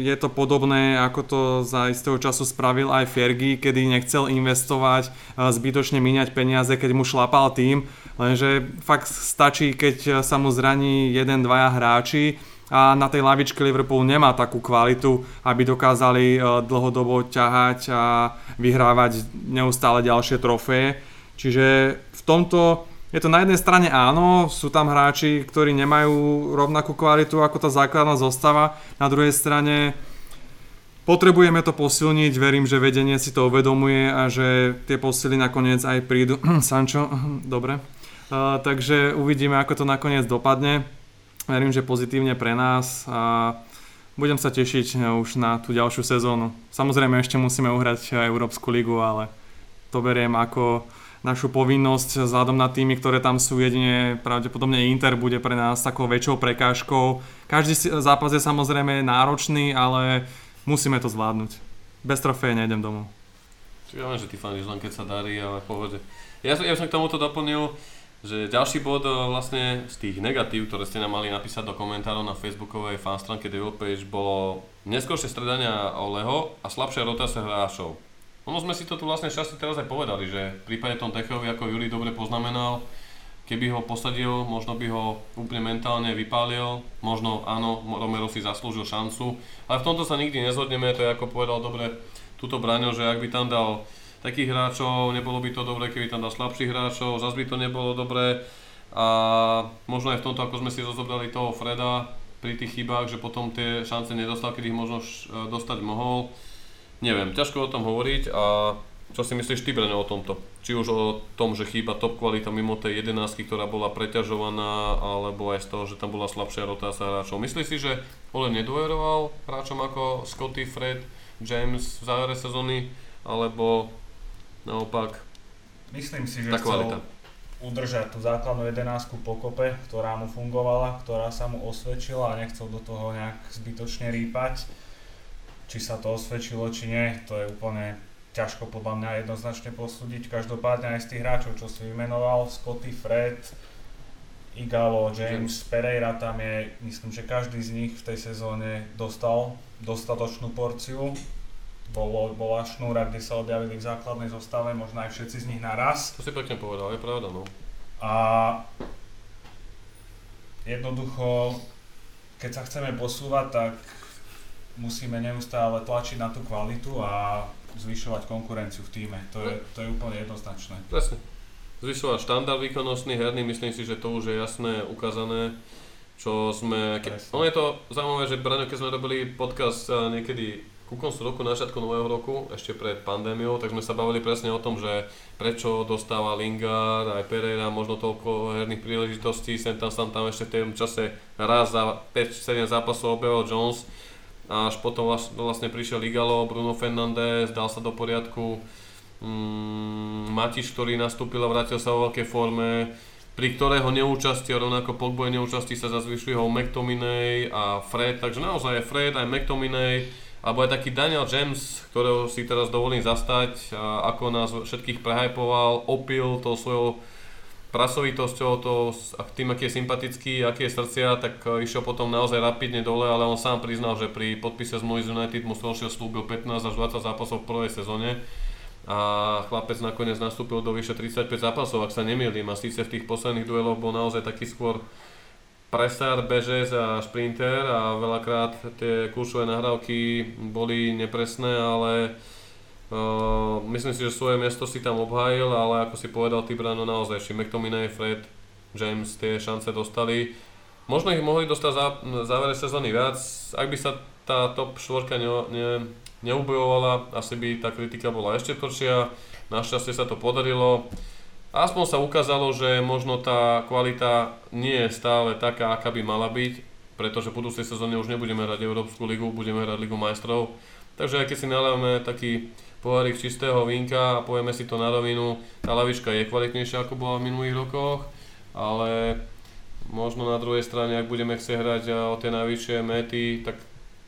je to podobné, ako to za istého času spravil aj Fergie, kedy nechcel investovať, zbytočne míňať peniaze, keď mu šlapal tým, lenže fakt stačí, keď sa mu zraní jeden, dvaja hráči a na tej lavičke Liverpool nemá takú kvalitu, aby dokázali dlhodobo ťahať a vyhrávať neustále ďalšie trofeje. Čiže v tomto je to na jednej strane áno, sú tam hráči, ktorí nemajú rovnakú kvalitu ako tá základná zostava, na druhej strane potrebujeme to posilniť, verím, že vedenie si to uvedomuje a že tie posily nakoniec aj prídu. [clears throat] Sancho, [clears throat] dobre. Uh, takže uvidíme, ako to nakoniec dopadne. Verím, že pozitívne pre nás a budem sa tešiť už na tú ďalšiu sezónu. Samozrejme ešte musíme uhrať Európsku ligu, ale to beriem ako našu povinnosť vzhľadom na tými, ktoré tam sú. Jedine pravdepodobne Inter bude pre nás takou väčšou prekážkou. Každý zápas je samozrejme náročný, ale musíme to zvládnuť. Bez trofeje nejdem domov. Ja viem, že ty fandíš len keď sa darí, ale pohode. Ja, ja som k tomuto doplnil, že ďalší bod e, vlastne z tých negatív, ktoré ste nám mali napísať do komentárov na facebookovej fanstránke Page, bolo neskôršie stredania Oleho a slabšia rotácia hráčov. Ono sme si to tu vlastne časti teraz aj povedali, že v prípade tom Techovi, ako Juri dobre poznamenal, keby ho posadil, možno by ho úplne mentálne vypálil, možno áno, Romero si zaslúžil šancu, ale v tomto sa nikdy nezhodneme, to je ako povedal dobre túto Braňo, že ak by tam dal takých hráčov, nebolo by to dobré, keby tam dal slabších hráčov, zase by to nebolo dobré a možno aj v tomto, ako sme si rozobrali toho Freda pri tých chybách, že potom tie šance nedostal, keď ich možno dostať mohol neviem, ťažko o tom hovoriť a čo si myslíš ty, Braňo, o tomto? Či už o tom, že chýba top kvalita mimo tej jedenáctky, ktorá bola preťažovaná, alebo aj z toho, že tam bola slabšia rotácia hráčov. Myslíš si, že Ole nedôveroval hráčom ako Scotty, Fred, James v závere sezóny, alebo naopak Myslím si, že chcel udržať tú základnú jedenáctku pokope, ktorá mu fungovala, ktorá sa mu osvedčila a nechcel do toho nejak zbytočne rýpať či sa to osvedčilo, či nie, to je úplne ťažko podľa mňa jednoznačne posúdiť. Každopádne aj z tých hráčov, čo si vymenoval, Scotty, Fred, Igalo, James, Pereira, tam je, myslím, že každý z nich v tej sezóne dostal dostatočnú porciu. Bolo, bola šnúra, kde sa objavili v základnej zostave, možno aj všetci z nich naraz. To si pekne povedal, je pravda, no. A jednoducho, keď sa chceme posúvať, tak musíme neustále tlačiť na tú kvalitu a zvyšovať konkurenciu v týme. To je, to je úplne jednoznačné. Presne. Zvyšovať štandard výkonnostný, herný, myslím si, že to už je jasné, ukázané, čo sme... Ke... Ono je to zaujímavé, že Braňo, keď sme robili podcast niekedy ku koncu roku, na začiatku nového roku, ešte pred pandémiou, tak sme sa bavili presne o tom, že prečo dostáva Lingard, aj Pereira, možno toľko herných príležitostí, sem tam, tam, tam ešte v tom čase raz za 5-7 zápasov obehol Jones, až potom vlastne prišiel Igalo, Bruno Fernandes, dal sa do poriadku. Mm, Matiš, ktorý nastúpil a vrátil sa vo veľkej forme, pri ktorého neúčasti, rovnako Pogboje neúčasti sa zazvyšuje ho McTominay a Fred, takže naozaj Fred aj McTominay, alebo aj taký Daniel James, ktorého si teraz dovolím zastať, ako nás všetkých prehypoval, opil to svojou prasovitosťou, to, tým, aký je sympatický, aký je srdcia, tak e, išiel potom naozaj rapidne dole, ale on sám priznal, že pri podpise z Moise United mu Solskjaer slúbil 15 až 20 zápasov v prvej sezóne a chlapec nakoniec nastúpil do vyše 35 zápasov, ak sa nemýlim a síce v tých posledných dueloch bol naozaj taký skôr presár, bežec a šprinter a veľakrát tie kľúčové nahrávky boli nepresné, ale Uh, myslím si, že svoje miesto si tam obhájil, ale ako si povedal ty Brano, naozaj ešte McTominay, Fred, James tie šance dostali. Možno ich mohli dostať za závere sezóny viac, ak by sa tá top 4 ne, ne, neubojovala, asi by tá kritika bola ešte tvrdšia. Našťastie sa to podarilo. Aspoň sa ukázalo, že možno tá kvalita nie je stále taká, aká by mala byť, pretože v budúcej sezóne už nebudeme hrať Európsku ligu, budeme hrať Ligu majstrov. Takže aj keď si nalávame taký pohárik čistého vínka a povieme si to na rovinu, tá lavička je kvalitnejšia ako bola v minulých rokoch, ale možno na druhej strane, ak budeme chcieť hrať o tie najvyššie mety, tak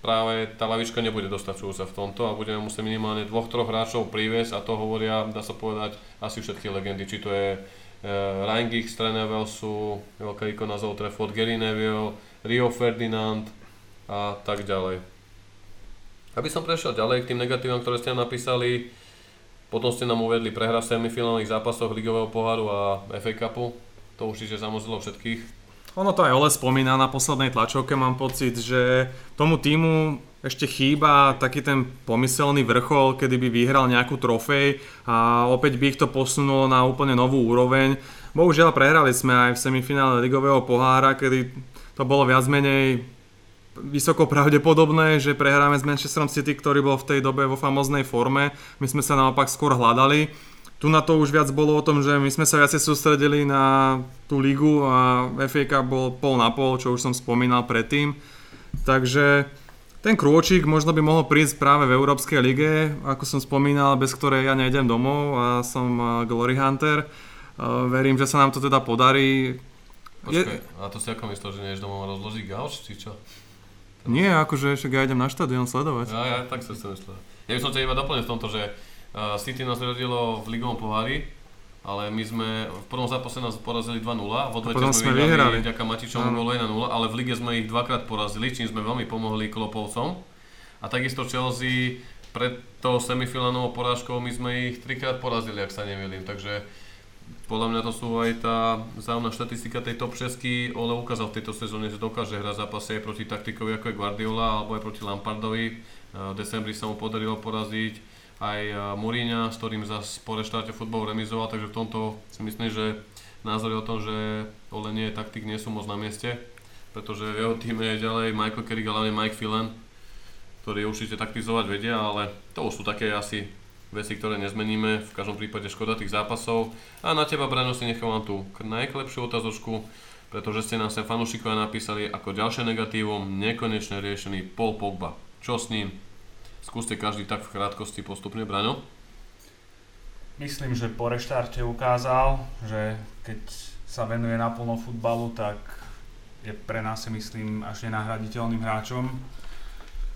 práve tá lavička nebude dostačujúca v tomto a budeme musieť minimálne dvoch, troch hráčov priviesť a to hovoria, dá sa povedať, asi všetky legendy, či to je uh, Ryan Giggs, Trene Velsu, veľká ikona z Old Gary Neville, Rio Ferdinand a tak ďalej. Aby som prešiel ďalej k tým negatívam, ktoré ste nám napísali, potom ste nám uvedli prehra v semifinálnych zápasoch ligového poháru a FA Cupu, to určite zamozilo všetkých. Ono to aj Ole spomína na poslednej tlačovke, mám pocit, že tomu týmu ešte chýba taký ten pomyselný vrchol, kedy by vyhral nejakú trofej a opäť by ich to posunulo na úplne novú úroveň. Bohužiaľ prehrali sme aj v semifinále ligového pohára, kedy to bolo viac menej vysoko pravdepodobné, že prehráme s Manchesterom City, ktorý bol v tej dobe vo famoznej forme. My sme sa naopak skôr hľadali tu na to už viac bolo o tom, že my sme sa viacej sústredili na tú ligu a FA Cup bol pol na pol, čo už som spomínal predtým. Takže ten krôčik možno by mohol prísť práve v Európskej lige, ako som spomínal, bez ktorej ja nejdem domov a som Glory Hunter. Verím, že sa nám to teda podarí. Počkaj, Je... a to si ako myslel, že nejdeš domov rozložiť gauč, či čo? Nie, akože však ja idem na štadión sledovať. Ja, ja, tak som si myslel. Ja by som ťa iba doplnil v tomto, že City nás vyradilo v ligovom pohári, ale my sme v prvom zápase nás porazili 2-0, v odvete sme, sme vyhrali vďaka Matičovu bolo 1-0, ale v lige sme ich dvakrát porazili, čím sme veľmi pomohli Klopovcom. A takisto Chelsea pred tou semifinálovou porážkou my sme ich trikrát porazili, ak sa nemýlim, takže podľa mňa to sú aj tá zájomná štatistika tej top 6 Ole ukázal v tejto sezóne, že dokáže hrať zápasy aj proti taktikovi ako je Guardiola alebo aj proti Lampardovi. V decembri sa mu podarilo poraziť aj eh, Mourinho, s ktorým zase po reštarte futbolu remizoval, takže v tomto si myslím, že názory o tom, že Ole nie je taktik, nie sú moc na mieste, pretože v jeho týme je ďalej Michael Carrick a hlavne Mike Phelan, ktorí určite taktizovať vedia, ale to už sú také asi veci, ktoré nezmeníme, v každom prípade škoda tých zápasov. A na teba, Brano, si nechávam tú najlepšiu otázočku, pretože ste nám sa fanúšikovia napísali ako ďalšie negatívum nekonečne riešený Paul Pogba. Čo s ním? Skúste každý tak v krátkosti postupne, Braňo. Myslím, že po reštarte ukázal, že keď sa venuje naplno futbalu, tak je pre nás si myslím až nenahraditeľným hráčom.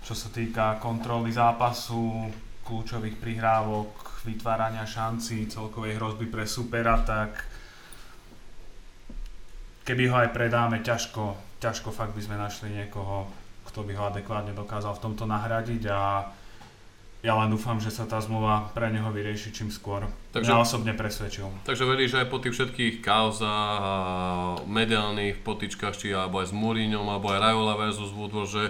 Čo sa týka kontroly zápasu, kľúčových prihrávok, vytvárania šancí, celkovej hrozby pre supera, tak keby ho aj predáme, ťažko, ťažko fakt by sme našli niekoho, kto by ho adekvátne dokázal v tomto nahradiť a ja len dúfam, že sa tá zmluva pre neho vyrieši čím skôr. Takže, Mňa osobne presvedčil. Takže veríš, že aj po tých všetkých kauzách a mediálnych potičkách, či alebo aj s Mourinhom, alebo aj Raiola versus Woodward, že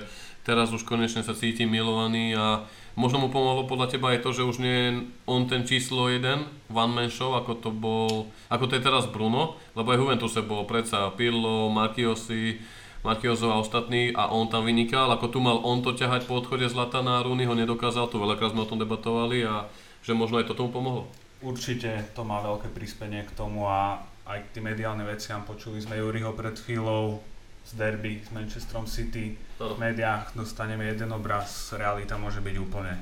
teraz už konečne sa cíti milovaný a možno mu pomohlo podľa teba aj to, že už nie je on ten číslo jeden, one man show, ako to bol, ako to je teraz Bruno, lebo aj Juventuse bol predsa Pirlo, Markiosi, Markiozov a ostatní a on tam vynikal, ako tu mal on to ťahať po odchode Zlatana a Rooney ho nedokázal, tu veľakrát sme o tom debatovali a že možno aj to tomu pomohlo. Určite to má veľké prispenie k tomu a aj k tým mediálnym veciam. Počuli sme Juriho pred chvíľou z derby s Manchesterom City. V médiách dostaneme jeden obraz, realita môže byť úplne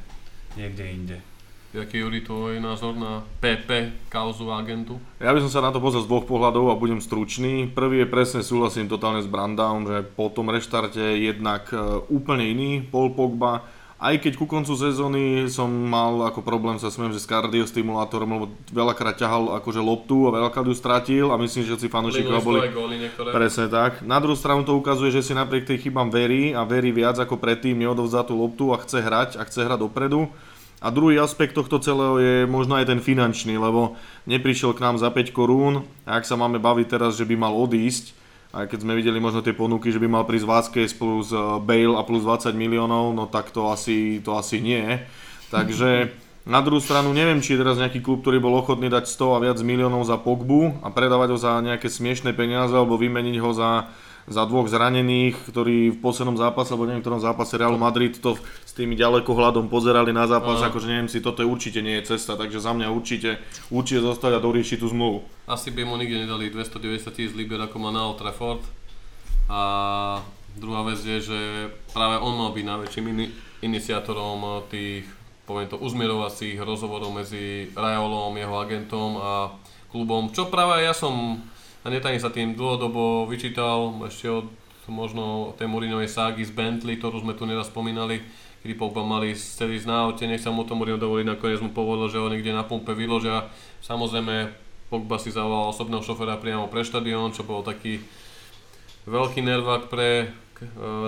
niekde inde. Jaký Juri tvoj názor na PP kauzu agentu? Ja by som sa na to pozrel z dvoch pohľadov a budem stručný. Prvý je presne súhlasím totálne s Brandom, že po tom reštarte jednak e, úplne iný Paul Pogba. Aj keď ku koncu sezóny som mal ako problém sa smiem, že s kardiostimulátorom, lebo veľakrát ťahal akože loptu a veľakrát ju stratil a myslím, že si fanúšikovia boli... Presne tak. Na druhú stranu to ukazuje, že si napriek tej chybám verí a verí viac ako predtým, neodovzdá tú loptu a chce hrať a chce hrať dopredu. A druhý aspekt tohto celého je možno aj ten finančný, lebo neprišiel k nám za 5 korún a ak sa máme baviť teraz, že by mal odísť, aj keď sme videli možno tie ponuky, že by mal prísť Vázquez plus eh, Bale a plus 20 miliónov, no tak to asi, to asi nie. Takže na druhú stranu neviem, či je teraz nejaký klub, ktorý bol ochotný dať 100 a viac miliónov za Pogbu a predávať ho za nejaké smiešné peniaze alebo vymeniť ho za za dvoch zranených, ktorí v poslednom zápase, alebo neviem, ktorom zápase Real Madrid to s tými ďalekohľadom pozerali na zápas, uh. akože neviem si, toto je určite nie je cesta, takže za mňa určite, určite zostať a doriešiť tú zmluvu. Asi by mu nikde nedali 290 tisíc liber ako má na Old Trafford. A druhá vec je, že práve on mal byť najväčším ini- iniciátorom tých poviem to, uzmierovacích rozhovorov medzi Rajolom, jeho agentom a klubom, čo práve ja som, a netajím sa tým, dlhodobo vyčítal ešte od možno tej Mourinhovej ságy z Bentley, ktorú sme tu neraz spomínali, kedy Pogba mali z na nech sa mu to Mourinho dovolí, nakoniec mu povedal, že ho niekde na pumpe vyložia. Samozrejme, Pogba si zavolal osobného šoféra priamo pre štadión, čo bol taký veľký nervák pre e,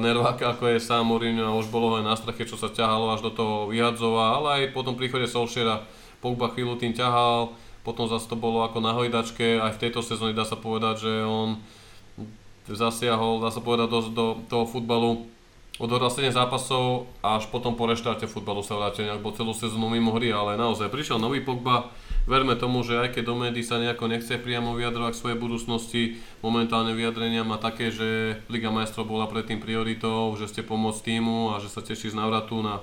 nerváka, ako je sám Mourinho a už bolo aj na strache, čo sa ťahalo až do toho vyhadzova, ale aj po tom príchode Solskjaera Pogba chvíľu tým ťahal, potom zase to bolo ako na hojdačke, aj v tejto sezóne dá sa povedať, že on zasiahol, dá sa povedať, do, do toho futbalu odohral 7 zápasov a až potom po reštarte futbalu sa vrátil nejak celú sezónu mimo hry, ale naozaj prišiel nový Pogba, verme tomu, že aj keď do médií sa nejako nechce priamo vyjadrovať k svojej budúcnosti, momentálne vyjadrenia má také, že Liga majstrov bola predtým prioritou, že ste pomôcť týmu a že sa teší z návratu na,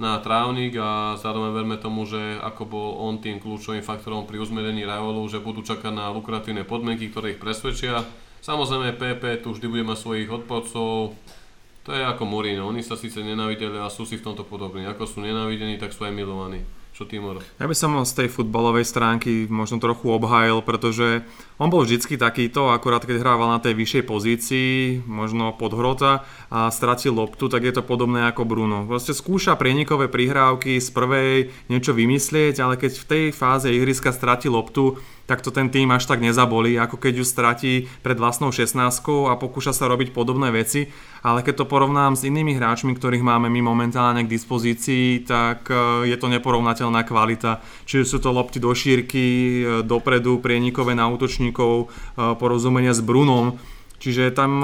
na trávnik a zároveň verme tomu, že ako bol on tým kľúčovým faktorom pri uzmerení Rajolu, že budú čakať na lukratívne podmienky, ktoré ich presvedčia. Samozrejme PP tu vždy bude mať svojich odporcov, to je ako Mourinho, oni sa síce nenávideli a sú si v tomto podobní. Ako sú nenávidení, tak sú aj milovaní. Čo Timor? Ja by som z tej futbalovej stránky možno trochu obhajil, pretože on bol vždycky takýto, akurát keď hrával na tej vyššej pozícii, možno pod hrota a stratil loptu, tak je to podobné ako Bruno. Proste skúša prienikové prihrávky z prvej niečo vymyslieť, ale keď v tej fáze ihriska stratí loptu, tak to ten tým až tak nezabolí, ako keď ju stratí pred vlastnou 16 a pokúša sa robiť podobné veci, ale keď to porovnám s inými hráčmi, ktorých máme my momentálne k dispozícii, tak e, je to neporovnateľná kvalita. Čiže sú to lopty do šírky, e, dopredu, prienikové na útočníkov, e, porozumenia s Brunom. Čiže tam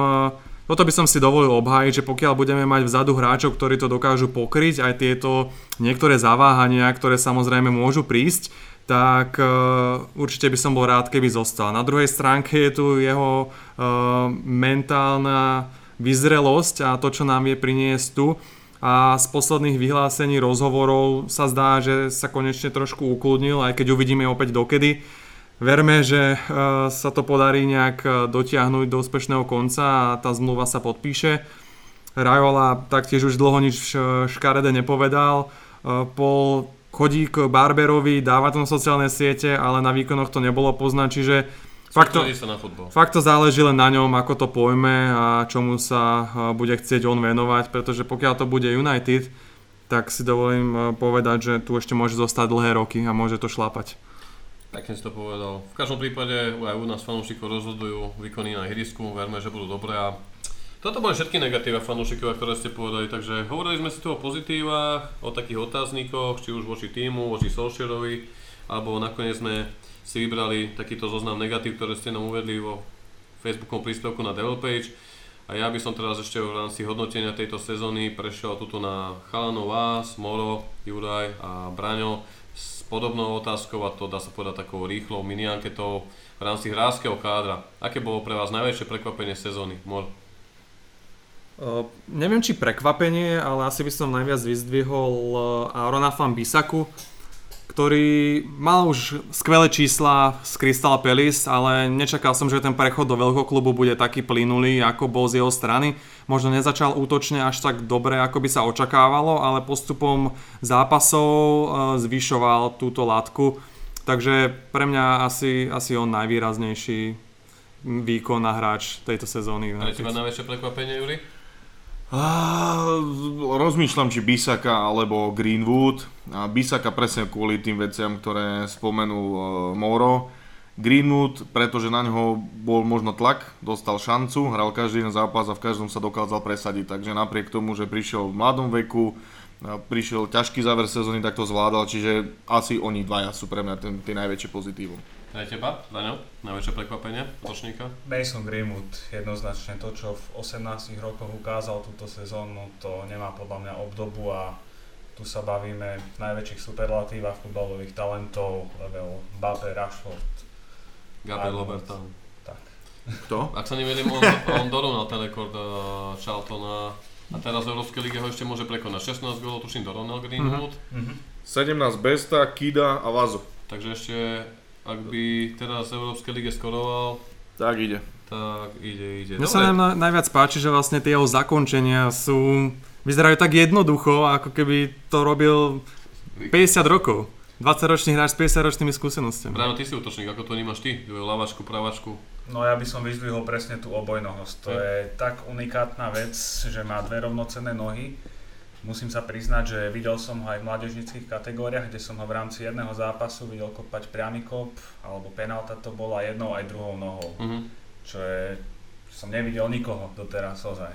toto by som si dovolil obhájiť, že pokiaľ budeme mať vzadu hráčov, ktorí to dokážu pokryť, aj tieto niektoré zaváhania, ktoré samozrejme môžu prísť, tak uh, určite by som bol rád, keby zostal. Na druhej stránke je tu jeho uh, mentálna vyzrelosť a to, čo nám vie priniesť tu. A z posledných vyhlásení rozhovorov sa zdá, že sa konečne trošku ukludnil, aj keď uvidíme opäť dokedy. Verme, že uh, sa to podarí nejak dotiahnuť do úspešného konca a tá zmluva sa podpíše. Rajola taktiež už dlho nič škaredé nepovedal. Pol chodí k barberovi, dáva to na sociálne siete, ale na výkonoch to nebolo poznať, čiže fakt to, sa na fakt to záleží len na ňom, ako to pojme a čomu sa bude chcieť on venovať, pretože pokiaľ to bude United, tak si dovolím povedať, že tu ešte môže zostať dlhé roky a môže to šlapať. Tak si to povedal. V každom prípade aj u nás fanúšikov rozhodujú výkony na ihrisku, verme, že budú dobré a toto boli všetky negatíva fanúšikov, ktoré ste povedali, takže hovorili sme si tu o pozitívach, o takých otázníkoch, či už voči týmu, voči Solskjaerovi, alebo nakoniec sme si vybrali takýto zoznam negatív, ktoré ste nám uvedli vo Facebookom príspevku na Devil. A ja by som teraz ešte v rámci hodnotenia tejto sezóny prešiel tuto na chalanov vás, Moro, Juraj a Braňo s podobnou otázkou a to dá sa povedať takou rýchlou mini anketou v rámci hráčského kádra. Aké bolo pre vás najväčšie prekvapenie sezóny? Mor? Uh, neviem, či prekvapenie, ale asi by som najviac vyzdvihol uh, Arona Fan Bisaku, ktorý mal už skvelé čísla z Crystal Palace, ale nečakal som, že ten prechod do veľkoklubu bude taký plynulý, ako bol z jeho strany. Možno nezačal útočne až tak dobre, ako by sa očakávalo, ale postupom zápasov uh, zvyšoval túto látku. Takže pre mňa asi, asi on najvýraznejší výkon a hráč tejto sezóny. Pre teba najväčšie prekvapenie, Juri? Rozmýšľam, či Bisaka alebo Greenwood. A Bisaka presne kvôli tým veciam, ktoré spomenul uh, Moro. Greenwood, pretože na ňo bol možno tlak, dostal šancu, hral každý jeden zápas a v každom sa dokázal presadiť. Takže napriek tomu, že prišiel v mladom veku, prišiel ťažký záver sezóny, tak to zvládal, čiže asi oni dvaja sú pre mňa tie najväčšie pozitívum. Aj teba, Daňo? Najväčšie prekvapenie ročníka? Mason Greenwood, jednoznačne to, čo v 18 rokoch ukázal túto sezónu, to nemá podľa mňa obdobu a tu sa bavíme v najväčších superlatívach futbalových talentov, level Mbappé, Rashford. Gabriel Roberta. Tak. Kto? [laughs] Ak sa nevedím, on, on dorovnal ten rekord uh, Charltona a teraz v Európskej lige ho ešte môže prekonať. 16 gólov, tuším, dorovnal Greenwood. Mhm. 17 Besta, Kida a Vazo. Takže ešte ak by teraz v Európskej lige skoroval, Tak ide. tak ide, ide. Mne sa nám na- najviac páči, že vlastne tie jeho zakončenia sú, vyzerajú tak jednoducho, ako keby to robil 50 rokov. 20-ročný hráč s 50-ročnými skúsenostiami. Brano, ty si útočník, ako to vnímaš ty? Lavačku, pravačku. No ja by som vyzdvihol presne tú obojnohosť. To je tak unikátna vec, že má dve rovnocenné nohy. Musím sa priznať, že videl som ho aj v mládežnických kategóriách, kde som ho v rámci jedného zápasu videl kopať priamy kop, alebo penálta to bola jednou aj druhou nohou. Mhm. Čo je, som nevidel nikoho doteraz ozaj.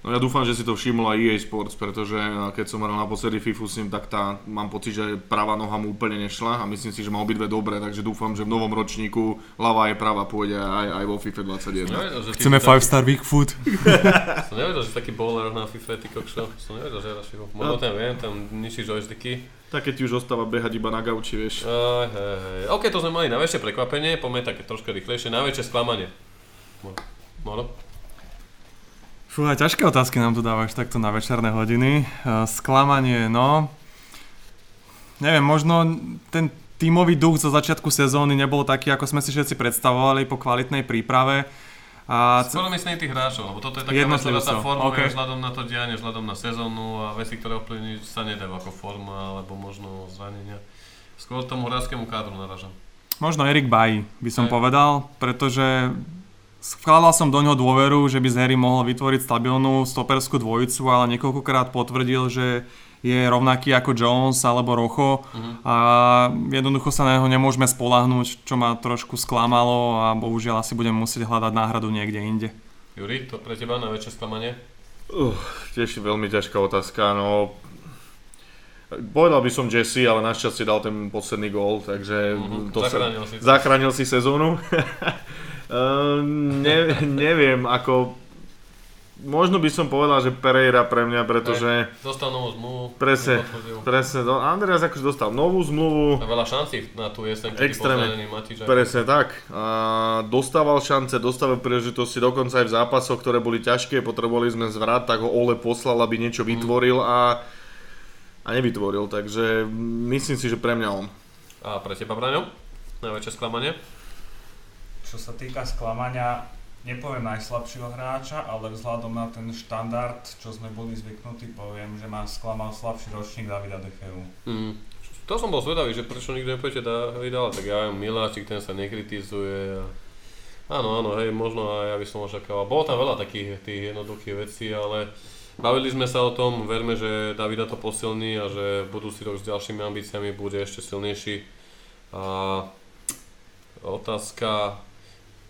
No ja dúfam, že si to všimol aj EA Sports, pretože eh, keď som hral naposledy FIFU s ním, tak tá, mám pocit, že pravá noha mu úplne nešla a myslím si, že má obidve dobre, takže dúfam, že v novom ročníku ľavá je pravá pôjde aj, aj vo FIFA 21. Nevedel, Chceme si taký- 5 star Bigfoot. [laughs] Som nevedel, že taký bowler na FIFA, ty kokšo. Som nevedel, že hráš FIFA. Možno tam viem, tam ničí joysticky. Tak keď ti už ostáva behať iba na gauči, vieš. Aj, hej, hej. OK, to sme mali najväčšie prekvapenie, poďme také troška rýchlejšie. Najväčšie sklamanie. Mo- Moro? Fúha, ťažké otázky nám tu dávaš takto na večerné hodiny. Uh, sklamanie, no... Neviem, možno ten tímový duch zo začiatku sezóny nebol taký, ako sme si všetci predstavovali po kvalitnej príprave. A Skôr myslím tých hráčov, lebo toto je taká vec, ktorá sa formuje OK. vzhľadom na to dianie, vzhľadom na sezónu a veci, ktoré ovplyvní sa nedajú ako forma alebo možno zranenia. Skôr tomu hráčskému kádru naražam. možno Erik Baji by som Hej. povedal, pretože vkladal som do ňoho dôveru, že by z Harry mohol vytvoriť stabilnú stoperskú dvojicu, ale niekoľkokrát potvrdil, že je rovnaký ako Jones alebo Rocho a jednoducho sa na neho nemôžeme spolahnúť, čo ma trošku sklamalo a bohužiaľ asi budem musieť hľadať náhradu niekde inde. Juri, to pre teba najväčšie sklamanie? Uh, tiež veľmi ťažká otázka, no... Povedal by som Jesse, ale našťastie dal ten posledný gól, takže... Mhm, to zachránil si. Zachránil si sezónu. [laughs] uh, ne, neviem, ako... Možno by som povedal, že Pereira pre mňa, pretože... Dostal novú zmluvu. Presne, presne, Andreas akože dostal novú zmluvu, A veľa šancí na tú jeseň, keď Matič. Presne tak. A dostával šance, dostával príležitosti dokonca aj v zápasoch, ktoré boli ťažké, potrebovali sme zvrat, tak ho Ole poslal, aby niečo vytvoril a, a nevytvoril. Takže myslím si, že pre mňa on. A pre teba, Braňo? Najväčšie sklamanie? Čo sa týka sklamania, nepoviem najslabšieho hráča, ale vzhľadom na ten štandard, čo sme boli zvyknutí, poviem, že ma sklamal slabší ročník Davida Decheu. Mm. To som bol zvedavý, že prečo nikto nepoviete Davida, tak ja Miláčik, ten sa nekritizuje. A... Áno, áno, hej, možno aj ja by som očakával. Bolo tam veľa takých tých jednoduchých vecí, ale bavili sme sa o tom, verme, že Davida to posilní a že budúci rok s ďalšími ambíciami bude ešte silnejší. A otázka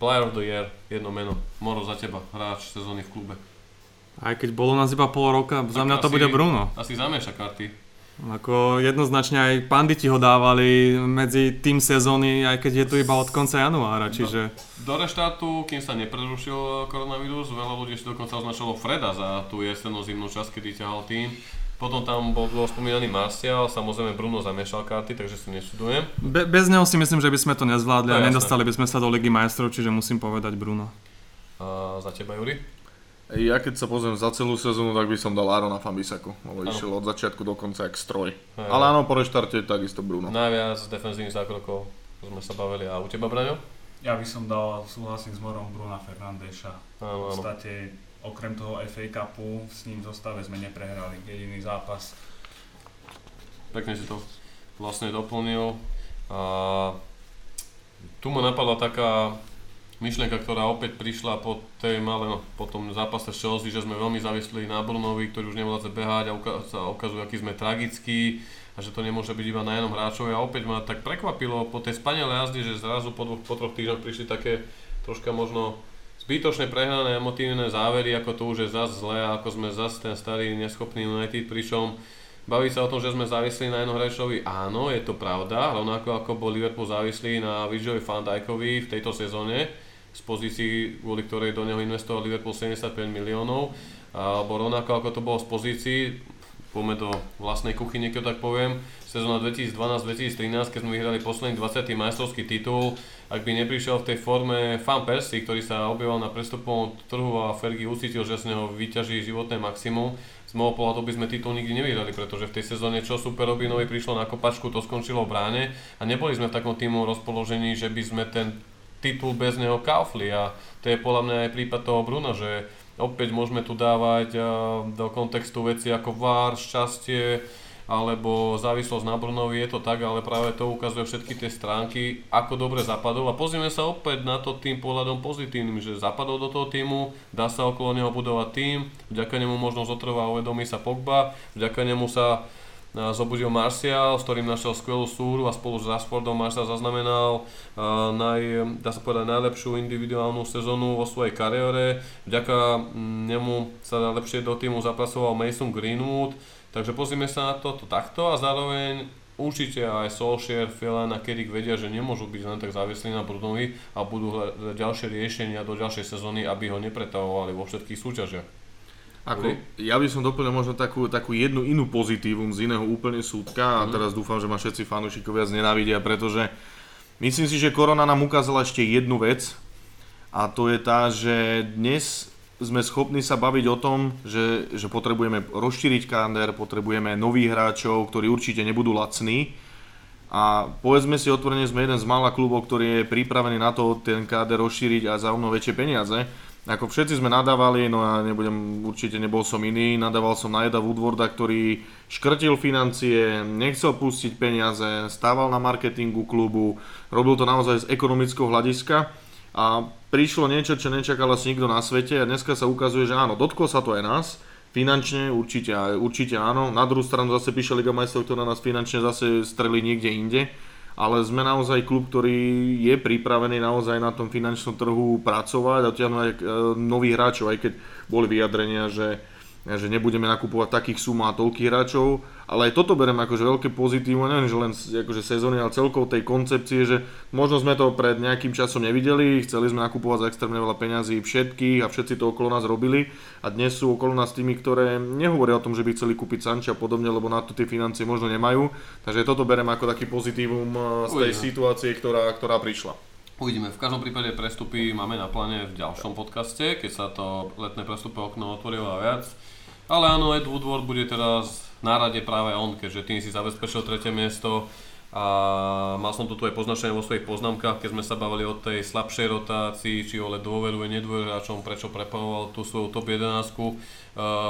Player of the Year, jedno meno. Moro za teba, hráč sezóny v klube. Aj keď bolo nás iba pol roka, za Tak mňa to asi- bude Bruno. Asi zamieša karty. Ako jednoznačne aj panditi ho dávali medzi tým sezóny, aj keď je to iba od konca januára, čiže... Do reštátu, kým sa neprerušil koronavírus, veľa ľudí si dokonca označilo Freda za tú jesennú zimnú časť, kedy ťahal tým. Potom tam bol, bol spomínaný Martial, samozrejme Bruno zamiešal karty, takže si nesúdujem. Be- bez neho si myslím, že by sme to nezvládli To a je nedostali by sme sa do Ligy majstrov, čiže musím povedať Bruno. A za teba, Juri? Ja keď sa pozriem za celú sezónu, tak by som dal Arona Fambisaku, lebo išiel od začiatku do konca jak stroj. Hej. Ale áno, po reštarte takisto Bruno. Najviac defenzívnych zákrokov sme sa bavili. A u teba, Braňo? Ja by som dal, súhlasím s Morom Bruna Fernandeša. V podstate, okrem toho FA Cupu, s ním v zostave sme neprehrali jediný zápas. Pekne si to vlastne doplnil. A tu ma napadla taká myšlienka, ktorá opäť prišla po tej malé, no, po tom zápase s Chelsea, že sme veľmi závislí na Brunovi, ktorý už nevládze behať a sa ukazuje, aký sme tragickí a že to nemôže byť iba na jednom hráčovi. A opäť ma tak prekvapilo po tej spanelej jazdy, že zrazu po, dvoch, po troch týždňoch prišli také troška možno zbytočne prehnané emotívne závery, ako to už je zas zle, a ako sme zas ten starý neschopný United, pričom Baví sa o tom, že sme závislí na jednom hráčovi. Áno, je to pravda, rovnako ako bol Liverpool závislý na Virgilovi van Dijkovi v tejto sezóne z pozícií, kvôli ktorej do neho investoval Liverpool 75 miliónov. Alebo rovnako ako to bolo z pozícií, poďme do vlastnej kuchyne, keď tak poviem, sezóna 2012-2013, keď sme vyhrali posledný 20. majstrovský titul, ak by neprišiel v tej forme Fan Persie, ktorý sa objavoval na prestupovom trhu a Fergie ucítil, že z neho vyťaží životné maximum, z môjho pohľadu by sme titul nikdy nevyhrali, pretože v tej sezóne, čo Super Robinovi prišlo na kopačku, to skončilo v bráne a neboli sme v takom týmu rozpoložení, že by sme ten titul bez neho kaufli a to je podľa mňa aj prípad toho Bruna, že opäť môžeme tu dávať a, do kontextu veci ako VAR, šťastie, alebo závislosť na Brunovi, je to tak, ale práve to ukazuje všetky tie stránky, ako dobre zapadol a pozrieme sa opäť na to tým pohľadom pozitívnym, že zapadol do toho týmu, dá sa okolo neho budovať tým, vďaka nemu možno zotrvá a uvedomí sa Pogba, vďaka nemu sa zobudil Martial, s ktorým našiel skvelú súru a spolu s Rashfordom Martial zaznamenal uh, naj, dá sa povedať, najlepšiu individuálnu sezónu vo svojej kariére. Vďaka nemu sa lepšie do týmu zapracoval Mason Greenwood, takže pozrime sa na to, to takto a zároveň určite aj Solskjaer, Filan a Kerik vedia, že nemôžu byť len tak závislí na Brunovi a budú hľadať ďalšie riešenia do ďalšej sezóny, aby ho nepretavovali vo všetkých súťažiach. Ako, ja by som doplnil možno takú, takú jednu inú pozitívum z iného úplne súdka a Mhm. teraz dúfam, že ma všetci fanúšikovia znenávidia, pretože myslím si, že korona nám ukázala ešte jednu vec a to je tá, že dnes sme schopní sa baviť o tom, že, že potrebujeme rozšíriť kánder, potrebujeme nových hráčov, ktorí určite nebudú lacní a povedzme si otvorene, sme jeden z mála klubov, ktorý je pripravený na to ten káder rozšíriť a za mnou väčšie peniaze. Ako všetci sme nadávali, no ja nebudem, určite nebol som iný, nadával som na Eda Woodwarda, ktorý škrtil financie, nechcel pustiť peniaze, stával na marketingu klubu, robil to naozaj z ekonomického hľadiska a prišlo niečo, čo nečakal asi nikto na svete a dneska sa ukazuje, že áno, dotklo sa to aj nás, finančne určite, určite áno, na druhú stranu zase píše Liga majstrov, ktorá nás finančne zase strelí niekde inde, ale sme naozaj klub, ktorý je pripravený naozaj na tom finančnom trhu pracovať a tiahnuť aj e, nových hráčov, aj keď boli vyjadrenia, že že nebudeme nakupovať takých sum a toľkých hráčov, ale aj toto berem akože veľké pozitívum, neviem, že len akože sezóny, ale celkovo tej koncepcie, že možno sme to pred nejakým časom nevideli, chceli sme nakupovať za extrémne veľa peňazí všetkých a všetci to okolo nás robili a dnes sú okolo nás tými, ktoré nehovoria o tom, že by chceli kúpiť Sanča a podobne, lebo na to tie financie možno nemajú, takže toto berem ako taký pozitívum eh, z tej Uvidíme. situácie, ktorá, ktorá prišla. Uvidíme. V každom prípade prestupy máme na pláne v ďalšom podcaste, keď sa to letné prestupové okno otvorilo a viac. Ale áno, Ed Woodward bude teraz na rade práve on, keďže tým si zabezpečil tretie miesto a mal som to tu aj poznačené vo svojich poznámkach, keď sme sa bavili o tej slabšej rotácii, či ole dôveruje, nedôveruje hráčom, prečo prepavoval tú svoju top 11. Uh,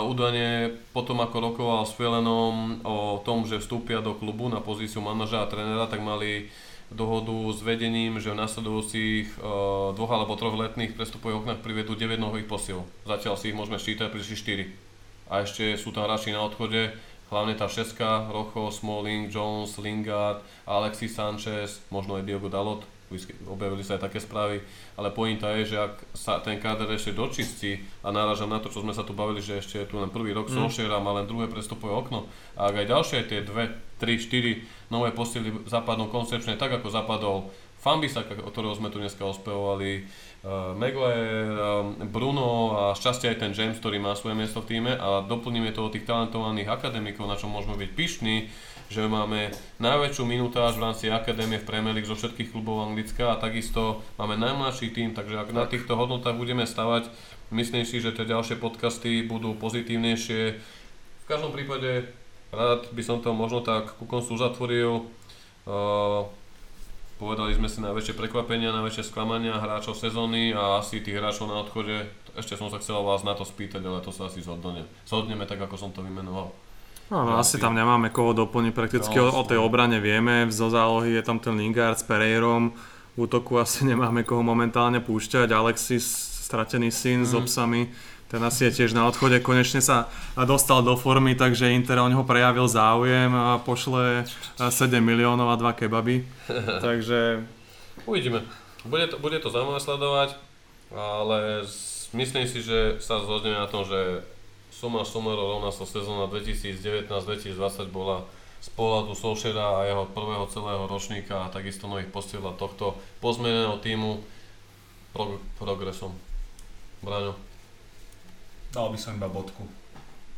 údajne potom ako rokoval s Filenom o tom, že vstúpia do klubu na pozíciu manažera a trénera, tak mali dohodu s vedením, že v nasledujúcich uh, dvoch alebo troch letných prestupových oknách privedú 9 nových posiel. Zatiaľ si ich môžeme ščítať, prišli 4. A ešte sú tam hráči na odchode, hlavne tá šeska, Rocho, Smalling, Jones, Lingard, Alexis Sanchez, možno aj Diogo Dalot, objavili sa aj také správy, ale pointa je, že ak sa ten káder ešte dočistí a náražam na to, čo sme sa tu bavili, že ešte je tu len prvý rok mm. Solskjaera, má len druhé prestupové okno a ak aj ďalšie tie dve, tri, štyri nové posily zapadnú koncepčne tak, ako zapadol Fambisaka, o ktorého sme tu dneska ospevovali, Maguire, um, Bruno a šťastie aj ten James, ktorý má svoje miesto v týme a doplníme to o tých talentovaných akademikov, na čo môžeme byť pyšní, že máme najväčšiu minutáž v rámci akadémie v Premier League zo všetkých klubov Anglicka a takisto máme najmladší tým, takže ak na týchto hodnotách budeme stavať, myslím si, že tie ďalšie podcasty budú pozitívnejšie. V každom prípade rád by som to možno tak ku koncu uzatvoril. Uh, Povedali sme si najväčšie prekvapenia, najväčšie sklamania hráčov sezóny a asi tých hráčov na odchode. Ešte som sa chcel vás na to spýtať, ale to sa asi zhodneme. Zhodneme tak, ako som to vymenoval. No, no, asi tam nemáme koho doplniť, prakticky o, o tej obrane vieme, zo zálohy je tam ten Lingard s Pereirom, v útoku asi [laughs] nemáme koho momentálne púšťať, Alexis, stratený syn s obsami, ten asi je tiež na odchode, konečne sa dostal do formy, takže Inter o neho prejavil záujem a pošle 7 miliónov a 2 kebaby, [laughs] takže Uvidíme. Bude to, bude to zaujímavé sledovať, ale myslím si, že sa zhodneme na tom, že suma sumerov rovná sa sezóna 2019-2020 bola z pohľadu Solskjaera a jeho prvého celého ročníka a takisto nových posiela tohto pozmeneného týmu prog- progresom. Braňo, Dal by som iba bodku.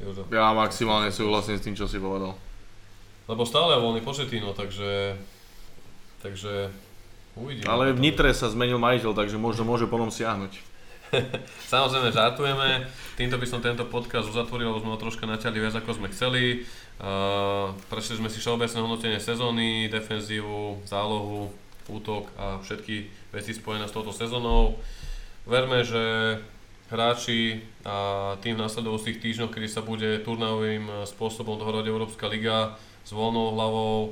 Jožo. Ja maximálne súhlasím s tým, čo si povedal. Lebo stále je voľný Početino, takže... Takže... Uvidíme. Ale v Nitre sa zmenil majiteľ, takže možno môže potom siahnuť. [laughs] Samozrejme žartujeme, týmto by som tento podcast uzatvoril, lebo sme ho troška naťali viac ako sme chceli. Uh, prešli sme si všeobecné hodnotenie sezóny, defenzívu, zálohu, útok a všetky veci spojené s touto sezónou. Verme, že hráči a tým v nasledujúcich týždňoch, kedy sa bude turnajovým e, spôsobom dohrať Európska liga s voľnou hlavou, e,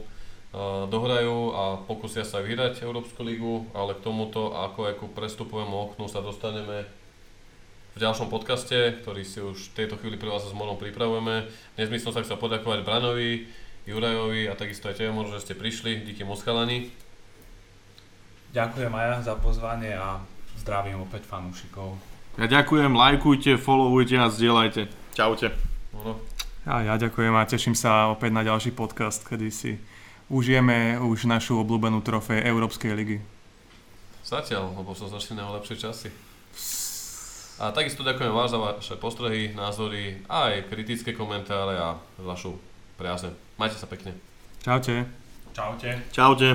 dohrajú a pokúsia sa vyhrať Európsku ligu, ale k tomuto ako aj ku prestupovému oknu sa dostaneme v ďalšom podcaste, ktorý si už v tejto chvíli pre vás s Monom pripravujeme. Dnes by som sa chcel poďakovať Branovi, Jurajovi a takisto aj tebe, že ste prišli. Díky moc. Ďakujem aj ja za pozvanie a zdravím opäť fanúšikov. Ja ďakujem, lajkujte, followujte a zdieľajte. Čaute. A ja ďakujem a teším sa opäť na ďalší podcast, kedy si užijeme už našu obľúbenú trofej Európskej ligy. Zatiaľ, lebo sa začínajú lepšie časy. A takisto ďakujem vás za vaše postrehy, názory, aj kritické komentáre a vašu priazne. Majte sa pekne. Čaute. Čaute. Čaute.